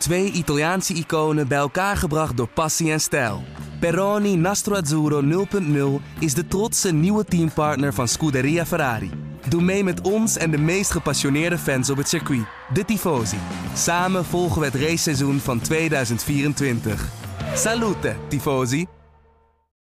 Twee Italiaanse iconen bij elkaar gebracht door passie en stijl. Peroni Nastro Azzurro 0.0 is de trotse nieuwe teampartner van Scuderia Ferrari. Doe mee met ons en de meest gepassioneerde fans op het circuit, de Tifosi. Samen volgen we het raceseizoen van 2024. Salute, Tifosi!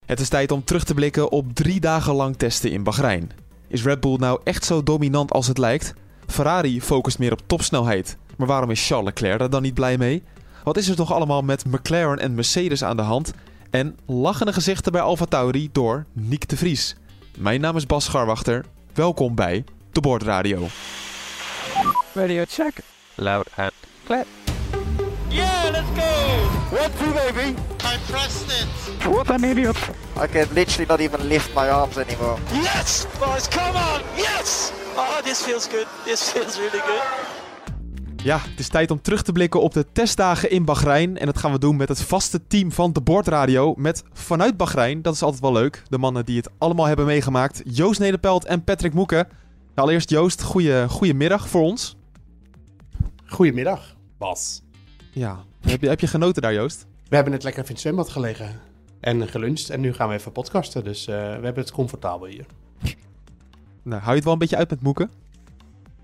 Het is tijd om terug te blikken op drie dagen lang testen in Bahrein. Is Red Bull nou echt zo dominant als het lijkt? Ferrari focust meer op topsnelheid. Maar waarom is Charles Leclerc daar dan niet blij mee? Wat is er toch allemaal met McLaren en Mercedes aan de hand? En lachende gezichten bij Alfa Tauri door Nick de Vries. Mijn naam is Bas Scharwachter. Welkom bij De Board Radio. Radio check. Loud and clear. Yeah, let's go! One, two, baby. I pressed it. What an idiot. I can literally not even lift my arms anymore. Yes, boys, come on! Yes! Oh, this feels good. This feels really good. Ja, het is tijd om terug te blikken op de testdagen in Bahrein. En dat gaan we doen met het vaste team van De Board Radio. Met vanuit Bahrein, dat is altijd wel leuk. De mannen die het allemaal hebben meegemaakt. Joost Nederpelt en Patrick Moeken. Allereerst Joost, goeie, goedemiddag voor ons. Goedemiddag, Bas. Ja, heb je, heb je genoten daar Joost? We hebben net lekker even in het zwembad gelegen en geluncht. En nu gaan we even podcasten, dus eh, we hebben het comfortabel hier. Nou, hou je het wel een beetje uit met Moeken?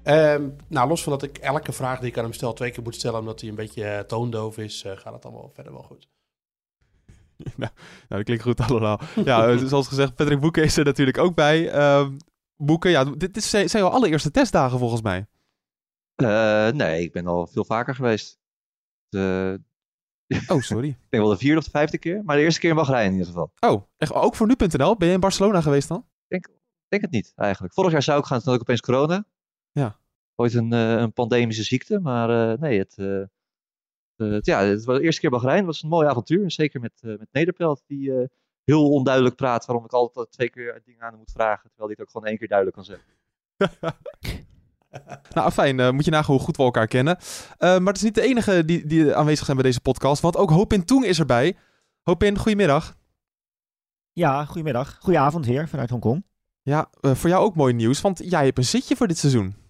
Ehm, nou, los van dat ik elke vraag die ik aan hem stel twee keer moet stellen... omdat hij een beetje eh, toondoof is, eh, gaat het allemaal verder wel goed. nou, nou, dat klinkt goed allemaal. Ja, eh, zoals gezegd, Patrick Boeken is er natuurlijk ook bij. Ehm Boeken, ja, dit is, zijn jouw allereerste testdagen volgens mij. Eh, nee, ik ben al veel vaker geweest. De, Oh, sorry. ik denk wel de vierde of de vijfde keer, maar de eerste keer in Bahrein in ieder geval. Oh, echt, ook voor nu.nl? Ben je in Barcelona geweest dan? Ik denk het niet, eigenlijk. Vorig jaar zou ik gaan, toen had ik opeens corona. Ooit een, eh, een pandemische ziekte, maar eh, nee, het, eh, het, ja, het was de eerste keer Bahrein. Het was een mooi avontuur, zeker met, eh, met Nederpelt, die eh, heel onduidelijk praat, waarom ik altijd twee keer dingen aan hem moet vragen, terwijl hij het ook gewoon één keer duidelijk kan zeggen. Nou, fijn. moet je nagaan hoe goed we elkaar kennen. Eh, maar het is niet de enige die, die aanwezig zijn bij deze podcast, want ook Hopin Toeng is erbij. Hopin, goedemiddag. Ja, goedemiddag. Goedenavond hier vanuit Hongkong. Ja, voor jou ook mooi nieuws, want jij hebt een zitje voor dit seizoen.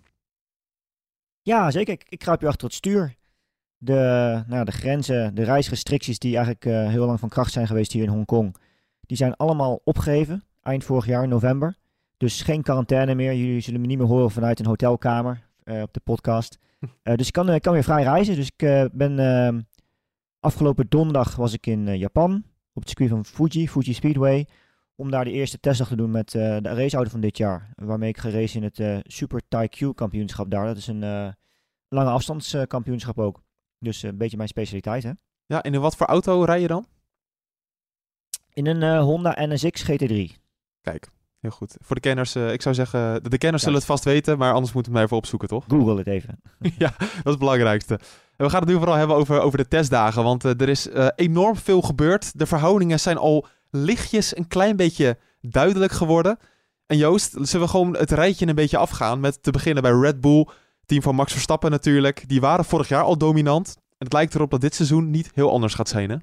Ja, zeker. Ik, ik kruip hier achter het stuur. De, nou, de grenzen, de reisrestricties die eigenlijk eh, heel lang van kracht zijn geweest hier in Hongkong, die zijn allemaal opgegeven eind vorig jaar, november. Dus geen quarantaine meer. Jullie zullen me niet meer horen vanuit een hotelkamer eh, op de podcast. Eh, dus ik kan, kan weer vrij reizen. Dus ik ben ehm, afgelopen donderdag was ik in Japan op het circuit van Fuji, Fuji Speedway. Om daar de eerste testdag te doen met eh, de raceauto van dit jaar. Waarmee ik gerace in het eh, Super Taikyu kampioenschap daar. Dat is een eh, lange afstandskampioenschap ook. Dus een beetje mijn specialiteit hè. Ja, en in wat voor auto rij je dan? In een Honda NSX GT3. Kijk, heel goed. Voor de kenners, ik zou zeggen, de, de kenners zullen het vast weten, maar anders moeten we hem even opzoeken, toch? Google het even. ja, dat is het belangrijkste. En we gaan het nu vooral hebben over, over de testdagen, want er is enorm veel gebeurd. De verhoudingen zijn al lichtjes een klein beetje duidelijk geworden. En Joost, zullen we gewoon het rijtje een beetje afgaan met te beginnen bij Red Bull, team van Max Verstappen natuurlijk. Die waren vorig jaar al dominant. En het lijkt erop dat dit seizoen niet heel anders gaat zijn, hè?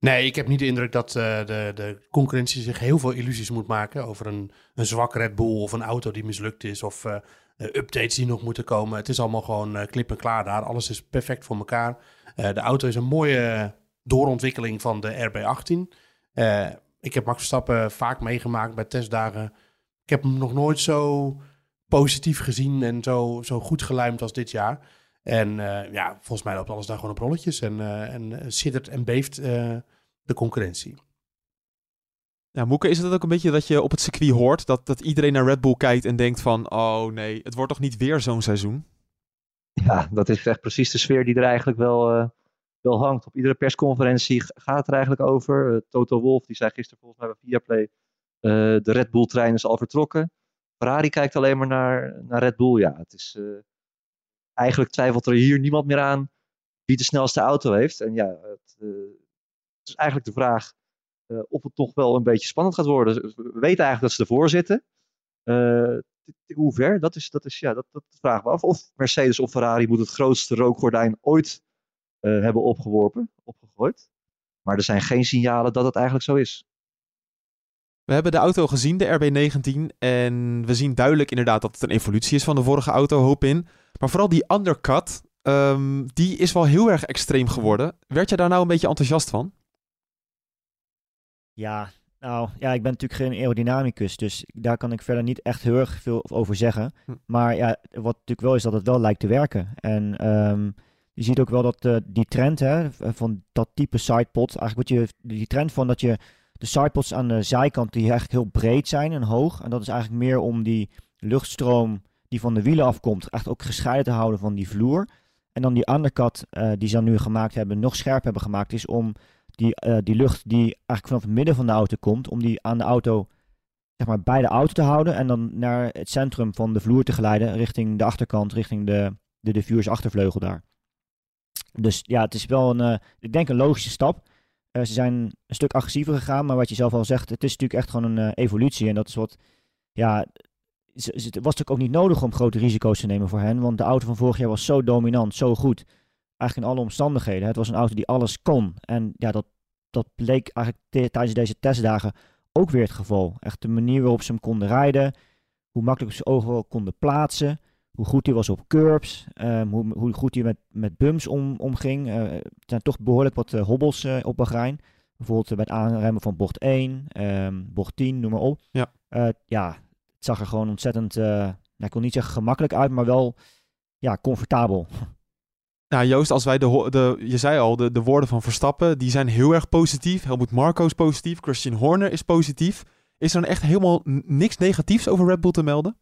Nee, ik heb niet de indruk dat eh, de, de concurrentie zich heel veel illusies moet maken over een, een zwak Red Bull of een auto die mislukt is of eh, updates die nog moeten komen. Het is allemaal gewoon eh, klip en klaar daar. Alles is perfect voor elkaar. De auto is een mooie doorontwikkeling van de RB18. Eh, ik heb Max Verstappen vaak meegemaakt bij testdagen. Ik heb hem nog nooit zo positief gezien en zo, zo goed geluimd als dit jaar. En eh, ja, volgens mij loopt alles daar gewoon op rolletjes. En, eh en siddert en beeft eh, de concurrentie. Ja, Moeke, is het ook een beetje dat je op het circuit hoort dat, dat iedereen naar Red Bull kijkt en denkt van, oh nee, het wordt toch niet weer zo'n seizoen? Ja, dat is echt precies de sfeer die er eigenlijk wel, eh, hangt. Op iedere persconferentie gaat het er eigenlijk over. Eh, Toto Wolff, die zei gisteren volgens mij bij Viaplay, eh de Red Bull-trein is al vertrokken. Ferrari kijkt alleen maar naar, naar Red Bull. Ja, het is, eh, eigenlijk twijfelt er hier niemand meer aan wie de snelste auto heeft. En ja, het, het is eigenlijk de vraag of het toch wel een beetje spannend gaat worden. We weten eigenlijk dat ze ervoor zitten. Hoe ver? Dat, is, dat, is, ja, dat, dat vragen we af. Of Mercedes of Ferrari moet het grootste rookgordijn ooit eh, hebben opgeworpen, opgegooid. Maar er zijn geen signalen dat het eigenlijk zo is. We hebben de auto gezien, de RB19, en we zien duidelijk inderdaad dat het een evolutie is van de vorige auto, hoop in. Maar vooral die undercut, Ehm, die is wel heel erg extreem geworden. Werd je daar nou een beetje enthousiast van? Ja, nou ja, ik ben natuurlijk geen aerodynamicus, dus daar kan ik verder niet echt heel erg veel over zeggen. Hm. Maar ja, wat natuurlijk wel is dat het wel lijkt te werken. En ehm, je ziet ook wel dat eh, die trend hè, van dat type sidepod, eigenlijk wat je, die trend van dat je de sidepods aan de zijkant die eigenlijk heel breed zijn en hoog. En dat is eigenlijk meer om die luchtstroom die van de wielen afkomt, echt ook gescheiden te houden van die vloer. En dan die undercut eh, die ze dan nu gemaakt hebben, nog scherp hebben gemaakt, is om die, eh, die lucht die eigenlijk vanaf het midden van de auto komt, om die aan de auto, zeg maar, bij de auto te houden en dan naar het centrum van de vloer te geleiden, richting de achterkant, richting de, de diffuse achtervleugel daar. Dus ja, het is wel een, eh, ik denk een logische stap. Eh, ze zijn een stuk agressiever gegaan, maar wat je zelf al zegt, het is natuurlijk echt gewoon een evolutie. En dat is wat, ja, het was natuurlijk ook niet nodig om grote risico's te nemen voor hen, want de auto van vorig jaar was zo dominant, zo goed eigenlijk in alle omstandigheden. Het was een auto die alles kon. En ja, dat, dat bleek eigenlijk ti- tijdens deze testdagen ook weer het geval. Echt de manier waarop ze hem konden rijden, hoe makkelijk ze overal konden plaatsen, hoe goed hij was op curbs, ehm, hoe, hoe goed hij met, met bumps om, omging. Eh, er zijn toch behoorlijk wat eh, hobbels eh, op Bahrein. Bijvoorbeeld eh, bij het aanremmen van bocht 1, ehm, bocht 10, noem maar op. Ja. Eh, ja, het zag er gewoon ontzettend, eh, nou, ik wil niet zeggen gemakkelijk uit, maar wel ja, comfortabel. Nou, Joost, als wij de, de je zei al, de, de woorden van Verstappen, die zijn heel erg positief. Helmut Marko is positief, Christian Horner is positief. Is er dan echt helemaal niks negatiefs over Red Bull te melden?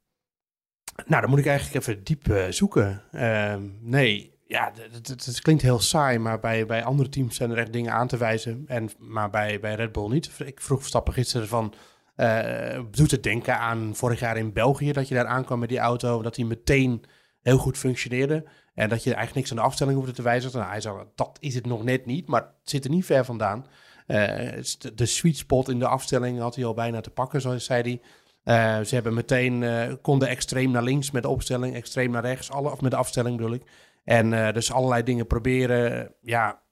Nou, dan moet ik eigenlijk even diep eh, zoeken. Ehm, nee, ja, het, klinkt heel saai, maar bij, bij andere teams zijn er echt dingen aan te wijzen. En, maar bij, bij Red Bull niet. Ik vroeg Verstappen gisteren van, eh, doet het denken aan vorig jaar in België, dat je daar aankwam met die auto, dat hij meteen heel goed functioneerde. En dat je eigenlijk niks aan de afstelling hoefde te wijzigen. Nou, hij zei, dat is het nog net niet, maar het zit er niet ver vandaan. Eh, de sweet spot in de afstelling had hij al bijna te pakken, zoals zei hij. Eh, ze hebben meteen, eh, konden extreem naar links met de opstelling, extreem naar rechts, alle, of met de afstelling bedoel ik. En eh, dus allerlei dingen proberen. Ja,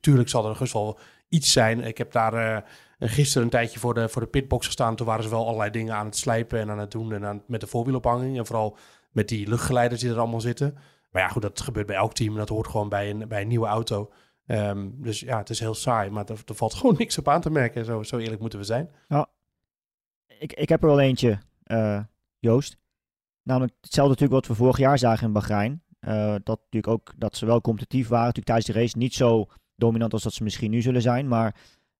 tuurlijk zal er gerust wel iets zijn. Ik heb daar gisteren een tijdje voor de, voor de pitbox gestaan. Toen waren ze wel allerlei dingen aan het slijpen en aan het doen. En aan, met de voorwielophanging. En vooral met die luchtgeleiders die er allemaal zitten. Maar ja, goed, dat gebeurt bij elk team. Dat hoort gewoon bij een, bij een nieuwe auto. Ehm, dus ja, het is heel saai. Maar er, er valt gewoon niks op aan te merken. Zo, zo eerlijk moeten we zijn. Ik, ik heb er wel eentje, eh, Joost. Namelijk hetzelfde natuurlijk wat we vorig jaar zagen in Bahrein. Eh, dat natuurlijk ook dat ze wel competitief waren. Natuurlijk tijdens de race niet zo dominant als dat ze misschien nu zullen zijn. Maar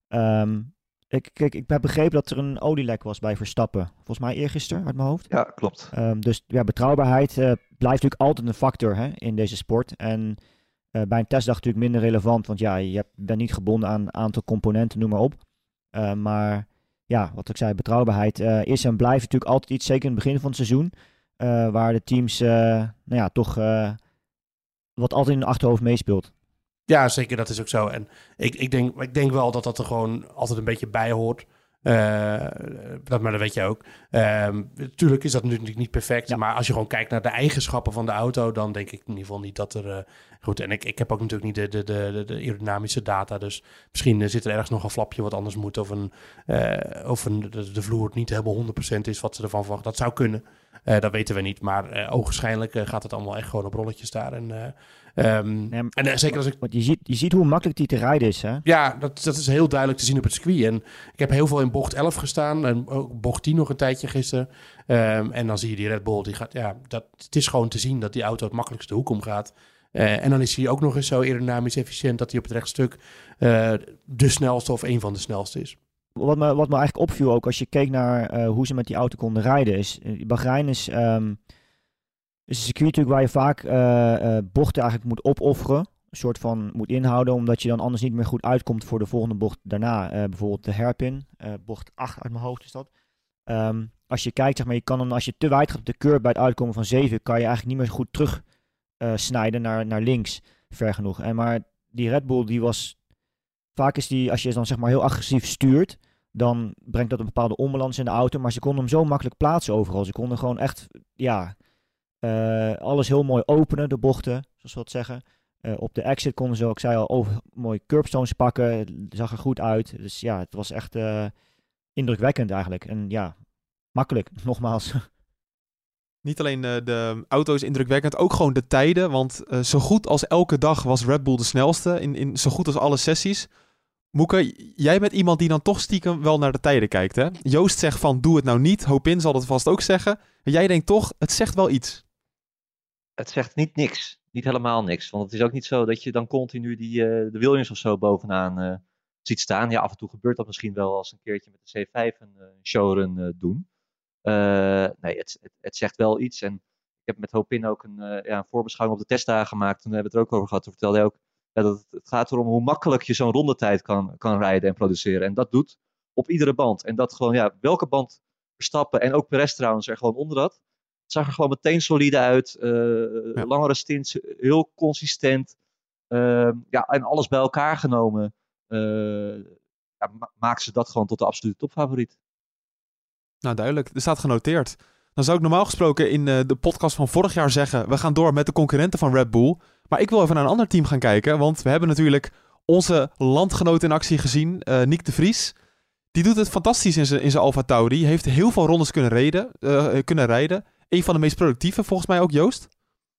ehm, ik, kijk, ik heb begrepen dat er een olielek was bij Verstappen. Volgens mij eergisteren uit mijn hoofd. Ja, klopt. Ehm, dus ja, betrouwbaarheid eh, blijft natuurlijk altijd een factor hè, in deze sport. En bij een testdag natuurlijk minder relevant, want ja, je bent niet gebonden aan een aantal componenten, noem maar op. Eh, maar ja, wat ik zei, betrouwbaarheid eh, is en blijft natuurlijk altijd iets, zeker in het begin van het seizoen, eh, waar de teams eh, nou ja, toch wat altijd in hun achterhoofd meespeelt. Ja, zeker, dat is ook zo. En ik, ik, denk, ik denk wel dat dat er gewoon altijd een beetje bij hoort. Eh, dat, maar dat weet je ook. Ehm natuurlijk is dat natuurlijk niet perfect. Ja. Maar als je gewoon kijkt naar de eigenschappen van de auto, dan denk ik in ieder geval niet dat er. eh, goed, en ik, ik heb ook natuurlijk niet de, de, de, de, aerodynamische data. Dus misschien eh, zit er ergens nog een flapje wat anders moet. Of, een, of een, de, de vloer niet helemaal 100% is wat ze ervan verwachten. Dat zou kunnen. Dat weten we niet. Maar ogenschijnlijk gaat het allemaal echt gewoon op rolletjes daar. En, eh, ehm, Nee, en eh, zeker als ik Want je ziet, je ziet hoe makkelijk die te rijden is. Hè? ja, dat, dat is heel duidelijk te zien op het circuit. En ik heb heel veel in bocht 11 gestaan en ook bocht 10 nog een tijdje gisteren. Ehm, en dan zie je die Red Bull, die gaat, ja, dat, het is gewoon te zien dat die auto het makkelijkste hoek omgaat. Eh, en dan is hij ook nog eens zo aerodynamisch efficiënt dat hij op het rechtstuk eh, de snelste of een van de snelste is. Wat me, wat me eigenlijk opviel ook als je keek naar hoe ze met die auto konden rijden is... Bahrein is, ehm, is een circuit waar je vaak eh, eh, bochten eigenlijk moet opofferen. Een soort van moet inhouden, omdat je dan anders niet meer goed uitkomt voor de volgende bocht daarna. Eh, bijvoorbeeld de hairpin, eh, bocht 8 uit mijn hoofd is dat. Ehm, als je kijkt, zeg maar, je kan dan, als je te wijd gaat op de curb bij het uitkomen van 7, kan je eigenlijk niet meer goed terug snijden naar, naar links ver genoeg. En maar die Red Bull, die was, vaak is die, als je dan zeg maar heel agressief stuurt, dan brengt dat een bepaalde onbalans in de auto. Maar ze konden hem zo makkelijk plaatsen overal. Ze konden gewoon echt, ja, eh, alles heel mooi openen, de bochten, zoals we dat zeggen. Eh, op de exit konden ze, ik zei al, over, mooi curbstones pakken. Het zag er goed uit. Dus ja, het was echt eh, indrukwekkend eigenlijk. En ja, makkelijk, nogmaals. Niet alleen de auto is indrukwekkend, ook gewoon de tijden. Want zo goed als elke dag was Red Bull de snelste. In, in zo goed als alle sessies. Moeke, jij bent iemand die dan toch stiekem wel naar de tijden kijkt, hè? Joost zegt van, doe het nou niet. Hopin zal het vast ook zeggen. En jij denkt toch, het zegt wel iets. Het zegt niet niks. Niet helemaal niks. Want het is ook niet zo dat je dan continu die, eh, de Williams of zo bovenaan eh, ziet staan. Ja, af en toe gebeurt dat misschien wel als een keertje met de C5 een uh, showrun eh, doen. Eh, nee, het, het, het zegt wel iets. En ik heb met Hopin ook een, ja, een voorbeschouwing op de testdagen gemaakt. Toen hebben we het er ook over gehad. Toen vertelde hij ook dat het, het gaat erom hoe makkelijk je zo'n rondetijd kan, kan rijden en produceren. En dat doet op iedere band. En dat gewoon, ja, welke band Verstappen en ook Perez trouwens er gewoon onder had. Het zag er gewoon meteen solide uit. eh, Langere stints, heel consistent. Ehm, ja, en alles bij elkaar genomen. eh ja, ma- maakt ze dat gewoon tot de absolute topfavoriet. Nou, duidelijk. Er staat genoteerd. Dan zou ik normaal gesproken in eh, de podcast van vorig jaar zeggen... we gaan door met de concurrenten van Red Bull. Maar ik wil even naar een ander team gaan kijken. Want we hebben natuurlijk onze landgenoot in actie gezien, eh Nick de Vries. Die doet het fantastisch in zijn Alfa Tauri. Heeft heel veel rondes kunnen, reden, kunnen rijden. Een van de meest productieve, volgens mij ook Joost.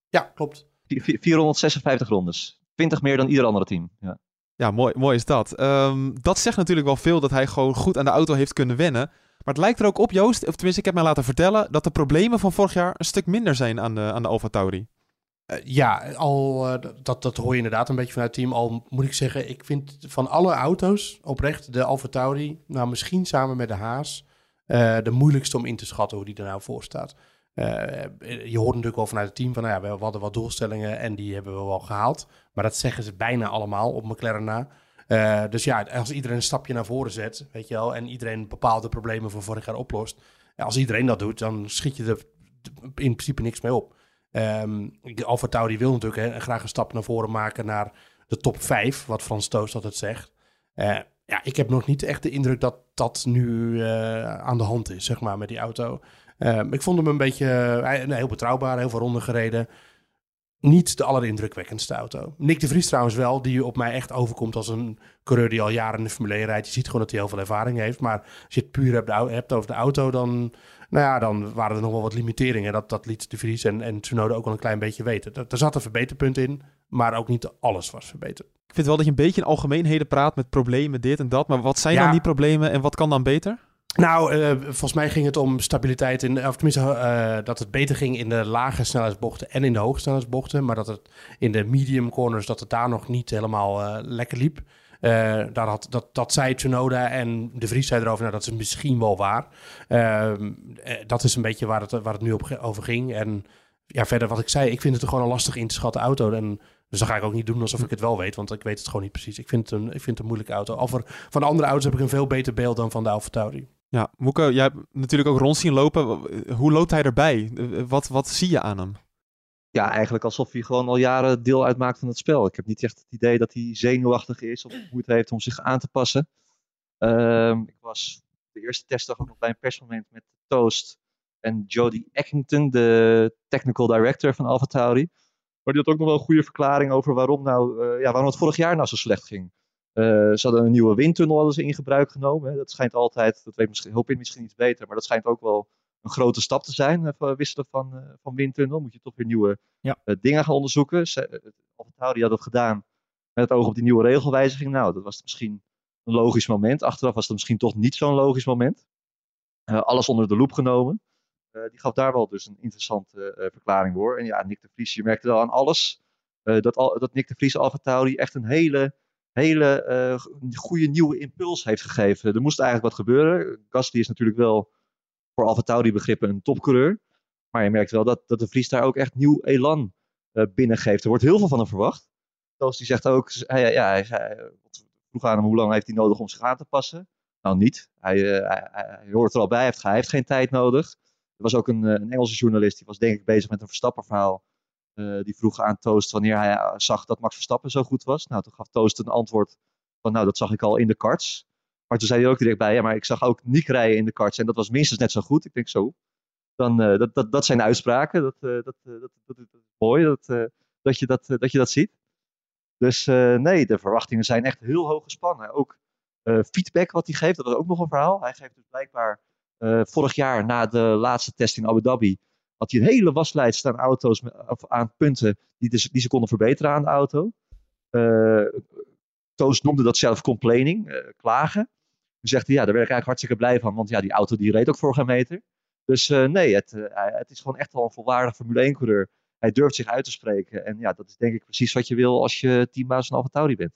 Ja, klopt. Vi- vi- 456 rondes. 20 meer dan ieder andere team. Ja. Ja, mooi, mooi is dat. Ehm, dat zegt natuurlijk wel veel dat hij gewoon goed aan de auto heeft kunnen wennen. Maar het lijkt er ook op, Joost, of tenminste ik heb mij laten vertellen... dat de problemen van vorig jaar een stuk minder zijn aan de, aan de Alfa Tauri. Eh, ja, al, eh, dat, dat hoor je inderdaad een beetje vanuit het team. Al moet ik zeggen, ik vind van alle auto's oprecht de Alfa Tauri, nou misschien samen met de Haas, eh, de moeilijkste om in te schatten hoe die er nou voor staat. Eh, je hoort natuurlijk wel vanuit het team van, nou ja, we hadden wat doelstellingen en die hebben we wel gehaald. Maar dat zeggen ze bijna allemaal op McLaren na. Eh, dus ja, als iedereen een stapje naar voren zet, weet je wel, en iedereen bepaalde problemen van vorig jaar oplost. Als iedereen dat doet, dan schiet je er in principe niks mee op. Ehm Alfa Tauri wil natuurlijk hè, graag een stap naar voren maken naar de top 5, wat Frans Toos altijd zegt. Eh, ja, ik heb nog niet echt de indruk dat dat nu eh, aan de hand is, zeg maar, met die auto. Ehm, ik vond hem een beetje nee, heel betrouwbaar, heel veel ronden gereden. Niet de allerindrukwekkendste auto. Nick de Vries trouwens wel, die op mij echt overkomt als een coureur die al jaren in de Formule 1 rijdt. Je ziet gewoon dat hij heel veel ervaring heeft. Maar als je het puur hebt, hebt over de auto, dan, nou ja, dan waren er nog wel wat limiteringen. Dat, dat liet de Vries en, en Tsunoda ook wel een klein beetje weten. Er, er zat een verbeterpunt in, maar ook niet alles was verbeterd. Ik vind wel dat je een beetje in algemeenheden praat met problemen, dit en dat. Maar wat zijn Ja. dan die problemen en wat kan dan beter? Nou, eh, volgens mij ging het om stabiliteit in, of tenminste eh, dat het beter ging in de lage snelheidsbochten en in de hoge snelheidsbochten, maar dat het in de medium corners dat het daar nog niet helemaal eh, lekker liep. Daar had, dat, dat zei Tsunoda en de Vries zei erover, nou dat is misschien wel waar. Ehm, eh, dat is een beetje waar het, waar het nu op, over ging. En ja, verder wat ik zei, ik vind het gewoon een lastig in te schatten auto. En dus dan ga ik ook niet doen alsof ik het wel weet, want ik weet het gewoon niet precies. Ik vind het een, ik vind het een moeilijke auto. Over, van de andere auto's heb ik een veel beter beeld dan van de Alfa Tauri. Ja, Moeke, jij hebt natuurlijk ook rond zien lopen. Hoe loopt hij erbij? Wat, wat zie je aan hem? ja, eigenlijk alsof hij gewoon al jaren deel uitmaakt van het spel. Ik heb niet echt het idee dat hij zenuwachtig is of moeite heeft om zich aan te passen. Ehm, ik was de eerste testdag ook nog bij een persmoment met Toast en Jody Eckington, de technical director van Alpha Tauri. Maar die had ook nog wel een goede verklaring over waarom, nou, eh, ja, waarom het vorig jaar nou zo slecht ging. Eh, ze hadden een nieuwe windtunnel hadden ze in gebruik genomen. Hè. Dat schijnt altijd, dat weet misschien, hoop ik misschien iets beter, maar dat schijnt ook wel een grote stap te zijn. eh, wisselen van, eh, van windtunnel. Moet je toch weer nieuwe Ja. dingen gaan onderzoeken. Ze, eh, Alfa Tauri had dat gedaan met het oog op die nieuwe regelwijziging. Nou, dat was misschien een logisch moment. Achteraf was het misschien toch niet zo'n logisch moment. Alles onder de loep genomen. Die gaf daar wel dus een interessante verklaring voor. En ja, Nick de Vries, je merkte wel aan alles dat, al, dat Nick de Vries Alfa Tauri echt een hele, hele eh, goede nieuwe impuls heeft gegeven. Er moest eigenlijk wat gebeuren. Gasly is natuurlijk wel voor Alfa Tauri begrippen een topcoureur. Maar je merkt wel dat, dat de Vries daar ook echt nieuw elan eh, binnengeeft. Er wordt heel veel van hem verwacht. Zoals die zegt ook, hij, ja, hij, vroeg aan hem hoe lang heeft hij nodig om zich aan te passen. Nou, niet. Hij, eh, hij, hij- hoort er al bij, hij heeft, hij heeft geen tijd nodig. Er was ook een, een Engelse journalist, die was denk ik bezig met een Verstappen-verhaal. Eh, die vroeg aan Toast wanneer hij eh, zag dat Max Verstappen zo goed was. Nou, toen gaf Toast een antwoord van, nou, dat zag ik al in de karts. Maar toen zei hij ook direct bij, ja, maar ik zag ook Nick rijden in de karts en dat was minstens net zo goed. Ik denk zo. Dan, eh, dat, dat, dat zijn uitspraken. Dat, dat, dat, dat, is mooi dat, dat, je dat, dat je dat ziet. Dus nee, de verwachtingen zijn echt heel hoog gespannen. Ook feedback wat hij geeft, dat was ook nog een verhaal. Hij geeft dus blijkbaar vorig jaar na de laatste test in Abu Dhabi had hij een hele waslijst aan auto's, of aan punten die, die ze konden verbeteren aan de auto. Eh Toos noemde dat zelf complaining, eh, klagen. Toen zegt hij, ja, daar ben ik eigenlijk hartstikke blij van, want ja, die auto die reed ook voor geen meter. Dus eh, nee, het, het is gewoon echt wel een volwaardig Formule 1 coureur. Hij durft zich uit te spreken. En ja, dat is denk ik precies wat je wil als je teambaas van AlphaTauri bent.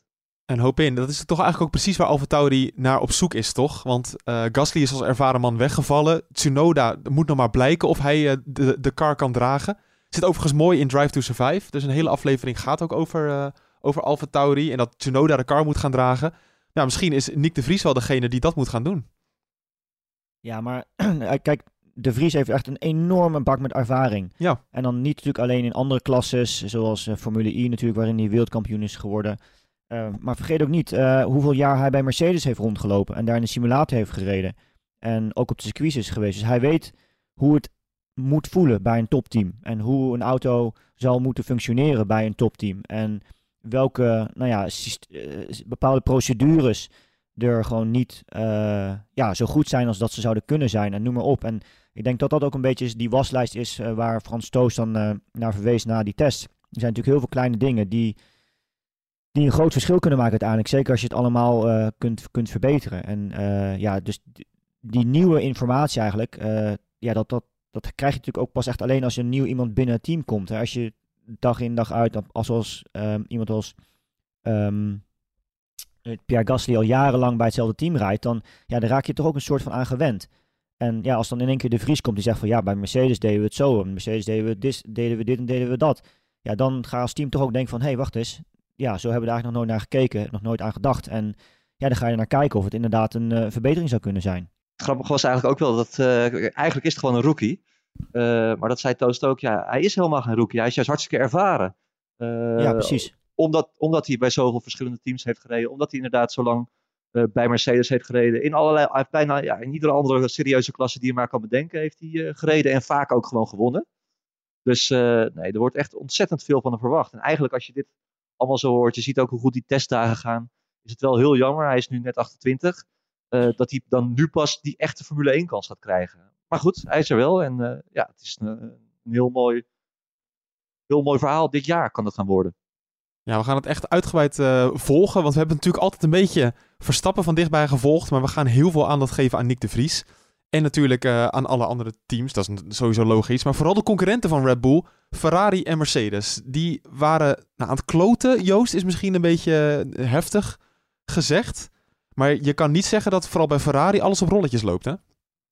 En hoop in, dat is toch eigenlijk ook precies waar AlphaTauri naar op zoek is, toch? Want eh, Gasly is als ervaren man weggevallen. Tsunoda moet nog maar blijken of hij eh, de, de car kan dragen. Zit overigens mooi in Drive to Survive. Dus een hele aflevering gaat ook over, eh over AlphaTauri en dat Tsunoda de car moet gaan dragen. Ja, misschien is Nick de Vries wel degene die dat moet gaan doen. Ja, maar kijk, De Vries heeft echt een enorme bak met ervaring. Ja. En dan niet natuurlijk alleen in andere klasses, zoals Formule I natuurlijk, waarin hij wereldkampioen is geworden. Eh, maar vergeet ook niet eh, hoeveel jaar hij bij Mercedes heeft rondgelopen en daar in de simulator heeft gereden. En ook op de circuits is geweest. Dus hij weet hoe het moet voelen bij een topteam. En hoe een auto zal moeten functioneren bij een topteam. En welke nou ja, eh, bepaalde procedures er gewoon niet eh, ja, zo goed zijn als dat ze zouden kunnen zijn. En noem maar op. En ik denk dat dat ook een beetje die waslijst is waar Frans Toos dan naar verwees na die test. Er zijn natuurlijk heel veel kleine dingen die, die een groot verschil kunnen maken uiteindelijk. Zeker als je het allemaal eh, kunt, kunt verbeteren. En eh, ja, dus die, nieuwe informatie eigenlijk, eh, ja, dat, dat, dat krijg je natuurlijk ook pas echt alleen als er nieuw iemand binnen het team komt. Hè. Als je dag in dag uit, als, als ehm, iemand als eh, Pierre Gasly al jarenlang bij hetzelfde team rijdt, dan, ja, dan raak je toch ook een soort van aan gewend. En ja, als dan in één keer de Vries komt die zegt van ja, bij Mercedes deden we het zo, en Mercedes deden we, dit, deden we dit en deden we dat. Ja, dan ga als team toch ook denken van hé, hey, wacht eens. Ja, zo hebben we er eigenlijk nog nooit naar gekeken, nog nooit aan gedacht. En ja, dan ga je er naar kijken of het inderdaad een eh, verbetering zou kunnen zijn. Grappig was eigenlijk ook wel dat, eh, eigenlijk is het gewoon een rookie. Eh, maar dat zei Toost ook, ja, hij is helemaal geen rookie. Hij is juist hartstikke ervaren. Ja, precies. Omdat, omdat hij bij zoveel verschillende teams heeft gereden. Omdat hij inderdaad zo lang bij Mercedes heeft gereden. In allerlei, bijna ja, in iedere andere serieuze klasse die je maar kan bedenken, heeft hij gereden. En vaak ook gewoon gewonnen. Dus nee, er wordt echt ontzettend veel van hem verwacht. En eigenlijk als je dit allemaal zo hoort, je ziet ook hoe goed die testdagen gaan. Is het wel heel jammer, hij is nu net 28. eh, dat hij dan nu pas die echte Formule 1 kans gaat krijgen. Maar goed, hij is er wel. En eh, ja, het is een, heel mooi, heel mooi verhaal. Dit jaar kan het gaan worden. Ja, we gaan het echt uitgebreid eh, volgen. Want we hebben natuurlijk altijd een beetje Verstappen van dichtbij gevolgd. Maar we gaan heel veel aandacht geven aan Nick de Vries. En natuurlijk eh, aan alle andere teams. Dat is sowieso logisch. Maar vooral de concurrenten van Red Bull, Ferrari en Mercedes. Die waren nou, aan het kloten. Joost is misschien een beetje eh, heftig gezegd. Maar je kan niet zeggen dat vooral bij Ferrari alles op rolletjes loopt, hè?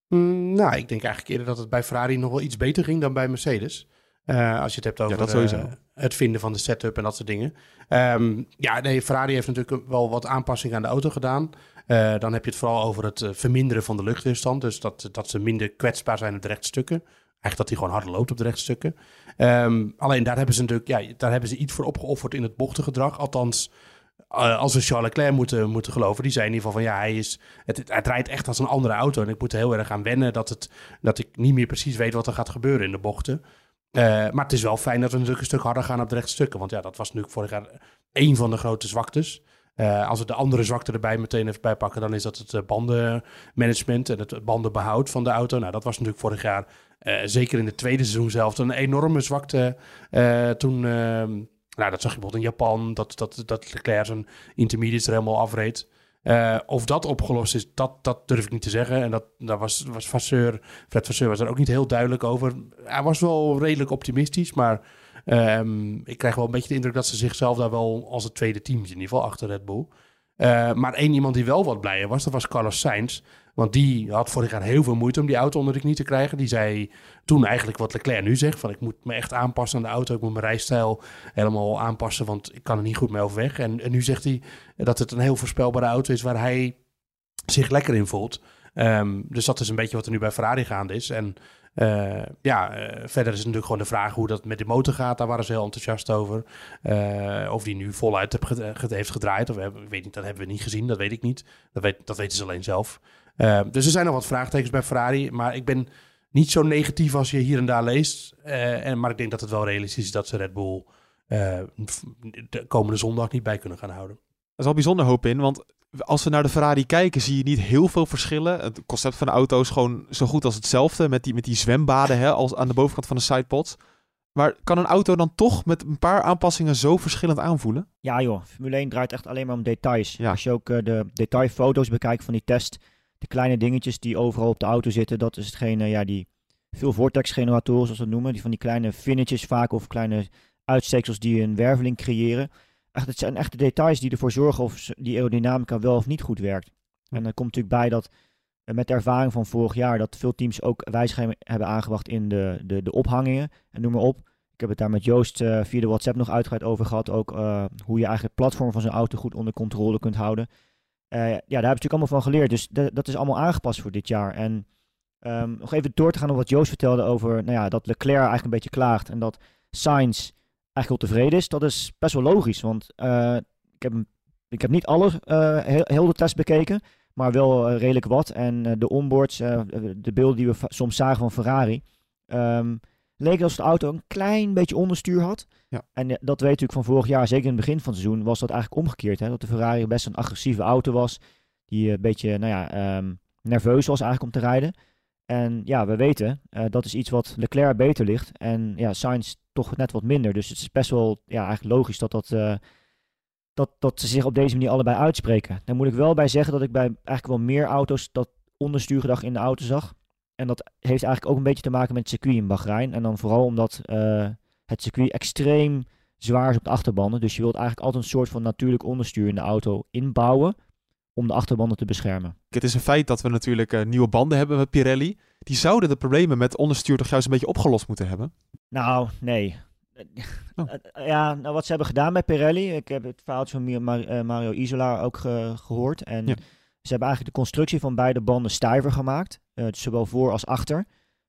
Mm, nou, ik denk eigenlijk eerder dat het bij Ferrari nog wel iets beter ging dan bij Mercedes. Eh, als je het hebt over dat sowieso. eh, het vinden van de setup en dat soort dingen. Ehm, ja, nee, Ferrari heeft natuurlijk wel wat aanpassingen aan de auto gedaan. Eh, dan heb je het vooral over het verminderen van de luchtweerstand. Dus dat, dat ze minder kwetsbaar zijn op de rechte stukken. Eigenlijk dat hij gewoon harder loopt op de rechte stukken. Ehm, alleen daar hebben ze natuurlijk ja, daar hebben ze iets voor opgeofferd in het bochtengedrag. Althans, als we Charles Leclerc moeten, moeten geloven. Die zei in ieder geval van ja, hij, is, het, het, het rijdt echt als een andere auto. En ik moet er heel erg aan wennen dat, het, dat ik niet meer precies weet wat er gaat gebeuren in de bochten. Eh, maar het is wel fijn dat we natuurlijk een stuk harder gaan op de rechte stukken. Want ja, dat was natuurlijk vorig jaar één van de grote zwaktes. Eh, als we de andere zwakte erbij meteen even bijpakken, dan is dat het eh, bandenmanagement en het bandenbehoud van de auto. Nou, dat was natuurlijk vorig jaar, zeker in het tweede seizoen zelf, een enorme zwakte. Toen, ehm, nou, dat zag je bijvoorbeeld in Japan, dat, dat, dat Leclerc zijn intermediates er helemaal afreed. Eh, of dat opgelost is, dat, dat durf ik niet te zeggen. En dat, daar was, was Vasseur, Fred Vasseur was er ook niet heel duidelijk over. Hij was wel redelijk optimistisch, maar ehm, ik krijg wel een beetje de indruk dat ze zichzelf daar wel als het tweede team in ieder geval achter Red Bull. Eh, maar één iemand die wel wat blijer was, dat was Carlos Sainz. Want die had vorig jaar heel veel moeite om die auto onder de knie te krijgen. Die zei toen eigenlijk wat Leclerc nu zegt: van ik moet me echt aanpassen aan de auto. Ik moet mijn rijstijl helemaal aanpassen, want ik kan er niet goed mee overweg. En, en nu zegt hij dat het een heel voorspelbare auto is waar hij zich lekker in voelt. Ehm, dus dat is een beetje wat er nu bij Ferrari gaande is. En eh, ja, eh, verder is natuurlijk gewoon de vraag hoe dat met de motor gaat. Daar waren ze heel enthousiast over. Eh, of die nu voluit heeft gedraaid. Of, ik dat hebben we niet gezien. Dat weet ik niet. Dat, weet, dat weten ze alleen zelf. Eh, dus er zijn nog wat vraagtekens bij Ferrari. Maar ik ben niet zo negatief als je hier en daar leest. Eh, en, maar ik denk dat het wel realistisch is dat ze Red Bull eh, de komende zondag niet bij kunnen gaan houden. Dat is wel bijzonder hoop in, want Als we naar de Ferrari kijken, zie je niet heel veel verschillen. Het concept van de auto is gewoon zo goed als hetzelfde. Met die, met die zwembaden hè, als aan de bovenkant van de sidepods. Maar kan een auto dan toch met een paar aanpassingen zo verschillend aanvoelen? Ja joh, Formule 1 draait echt alleen maar om details. Ja. Als je ook eh, de detailfoto's bekijkt van die test, de kleine dingetjes die overal op de auto zitten, dat is hetgene, ja, die veel vortex-generatoren, zoals we het noemen, die van die kleine finishes vaak of kleine uitsteeksels die een werveling creëren. Echt, het zijn echte details die ervoor zorgen of die aerodynamica wel of niet goed werkt. En er komt natuurlijk bij dat eh, met de ervaring van vorig jaar dat veel teams ook wijzigingen hebben aangebracht in de, de, de ophangingen en noem maar op. Ik heb het daar met Joost eh, via de WhatsApp nog uitgebreid over gehad. Ook eh, hoe je eigenlijk het platform van zo'n auto goed onder controle kunt houden. Eh, ja, daar heb je natuurlijk allemaal van geleerd. Dus dat is allemaal aangepast voor dit jaar. En ehm, nog even door te gaan op wat Joost vertelde over nou ja, dat Leclerc eigenlijk een beetje klaagt. En dat Sainz eigenlijk wel tevreden is. Dat is best wel logisch. Want eh, ik, heb, ik heb niet alle, eh, heel, heel de test bekeken. Maar wel redelijk wat. En de onboards, de beelden die we soms zagen van Ferrari. ehm, leek alsof de auto een klein beetje onderstuur had. Ja. En eh, dat weet natuurlijk van vorig jaar, zeker in het begin van het seizoen, was dat eigenlijk omgekeerd. Hè? Dat de Ferrari best een agressieve auto was. Die eh, een beetje, nou ja, ehm, nerveus was eigenlijk om te rijden. En ja, we weten, eh, dat is iets wat Leclerc beter ligt. En ja, Sainz toch net wat minder. Dus het is best wel ja, eigenlijk logisch dat, dat, eh, dat, dat ze zich op deze manier allebei uitspreken. Daar moet ik wel bij zeggen dat ik bij eigenlijk wel meer auto's dat onderstuurgedrag in de auto zag. En dat heeft eigenlijk ook een beetje te maken met het circuit in Bahrein. En dan vooral omdat eh, het circuit extreem zwaar is op de achterbanden. Dus je wilt eigenlijk altijd een soort van natuurlijk onderstuur in de auto inbouwen om de achterbanden te beschermen. Het is een feit dat we natuurlijk eh, nieuwe banden hebben met Pirelli. Die zouden de problemen met onderstuur toch juist een beetje opgelost moeten hebben. Nou, nee. Oh. Eh, Ja, nou wat ze hebben gedaan bij Pirelli. Ik heb het verhaaltje van Mario Isola ook ge- gehoord. En Ja. Ze hebben eigenlijk de constructie van beide banden stijver gemaakt. Eh, zowel voor als achter.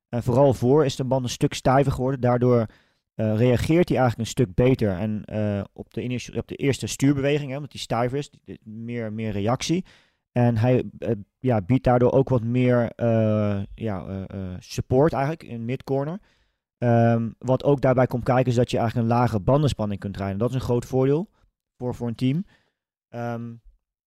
En vooral voor is de band een stuk stijver geworden. Daardoor eh, reageert hij eigenlijk een stuk beter. En eh, op, de op de eerste stuurbeweging, hè, omdat die stijver is, meer, meer reactie. En hij ja, biedt daardoor ook wat meer ja, support eigenlijk in midcorner. Ehm, wat ook daarbij komt kijken is dat je eigenlijk een lage bandenspanning kunt rijden. Dat is een groot voordeel voor, voor een team. Ehm,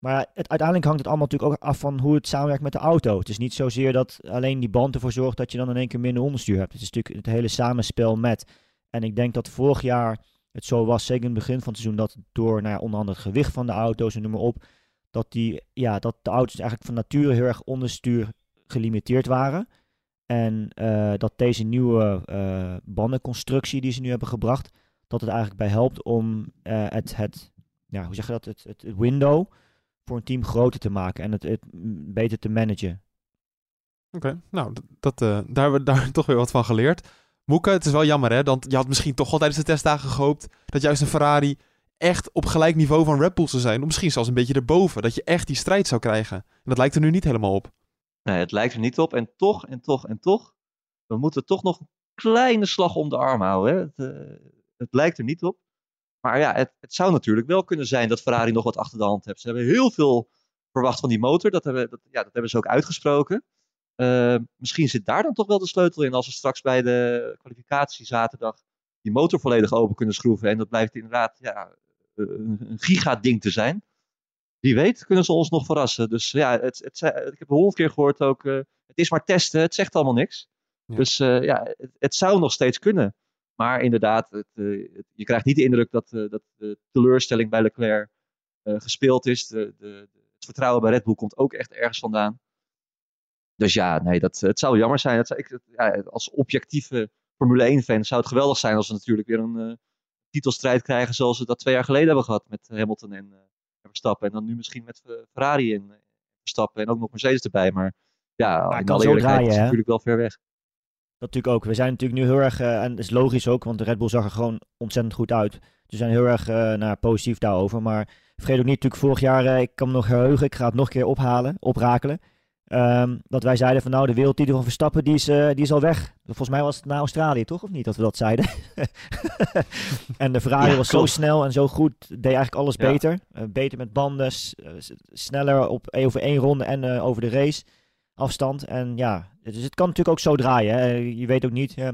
maar het, uiteindelijk hangt het allemaal natuurlijk ook af van hoe het samenwerkt met de auto. Het is niet zozeer dat alleen die band ervoor zorgt dat je dan in één keer minder onderstuur hebt. Het is natuurlijk het hele samenspel met. En ik denk dat vorig jaar het zo was, zeker in het begin van het seizoen, dat door nou ja, onder andere het gewicht van de auto's en noem maar op, dat, die, ja, dat de auto's eigenlijk van nature heel erg onderstuur gelimiteerd waren. En eh, dat deze nieuwe eh, bandenconstructie die ze nu hebben gebracht, dat het eigenlijk bij helpt om eh, het, het, ja, hoe zeg je dat, het, het window voor een team groter te maken en het, het beter te managen. Oké, nou, dat, eh, daar hebben we daar toch weer wat van geleerd. Moeke, het is wel jammer hè, want je had misschien toch al tijdens de testdagen gehoopt dat juist een Ferrari echt op gelijk niveau van Red Bull zou zijn. Of misschien zelfs een beetje erboven, dat je echt die strijd zou krijgen. En dat lijkt er nu niet helemaal op. Nee, het lijkt er niet op. En toch, en toch, en toch. We moeten toch nog een kleine slag om de arm houden. Hè? Het, eh, het lijkt er niet op. Maar ja, het, het zou natuurlijk wel kunnen zijn dat Ferrari nog wat achter de hand heeft. Ze hebben heel veel verwacht van die motor. Dat hebben, dat, ja, dat hebben ze ook uitgesproken. Eh, misschien zit daar dan toch wel de sleutel in. Als we straks bij de kwalificatie zaterdag die motor volledig open kunnen schroeven. En dat blijft inderdaad ja, een, een giga-ding te zijn. Wie weet kunnen ze ons nog verrassen. Dus ja, het, het, ik heb honderd keer gehoord ook. eh, het is maar testen, het zegt allemaal niks. Ja. Dus eh, ja, het, het zou nog steeds kunnen. Maar inderdaad, het, eh, het- je krijgt niet de indruk dat, eh, dat de teleurstelling bij Leclerc eh, gespeeld is. De, de, het vertrouwen bij Red Bull komt ook echt ergens vandaan. Dus ja, nee, dat, het zou jammer zijn. Het ik, ja, als objectieve Formule 1-fan zou het geweldig zijn als we natuurlijk weer een titelstrijd krijgen zoals we dat twee jaar geleden hebben gehad met Hamilton en eh, Verstappen. En dan nu misschien met Ferrari en Verstappen en ook nog Mercedes erbij. Maar ja, in alle eerlijkheid draaien, is het natuurlijk wel ver weg. Dat natuurlijk ook. We zijn natuurlijk nu heel erg, eh, en dat is logisch ook, want de Red Bull zag er gewoon ontzettend goed uit. Dus we zijn heel erg nou, ja, positief daarover. Maar vergeet ook niet, natuurlijk vorig jaar, eh, ik kan me nog geheugen, ik ga het nog een keer ophalen, oprakelen. Ehm, dat wij zeiden van nou, de wereldtitel van Verstappen, die is, die is al weg. Volgens mij was het naar Australië, toch? Of niet, dat we dat zeiden? en de Ferrari Ja, was zo snel en zo goed, deed eigenlijk alles Ja. beter. Beter met banden, sneller op, over één ronde en over de race afstand. En ja, dus het kan natuurlijk ook zo draaien. Hè. Je weet ook niet eh,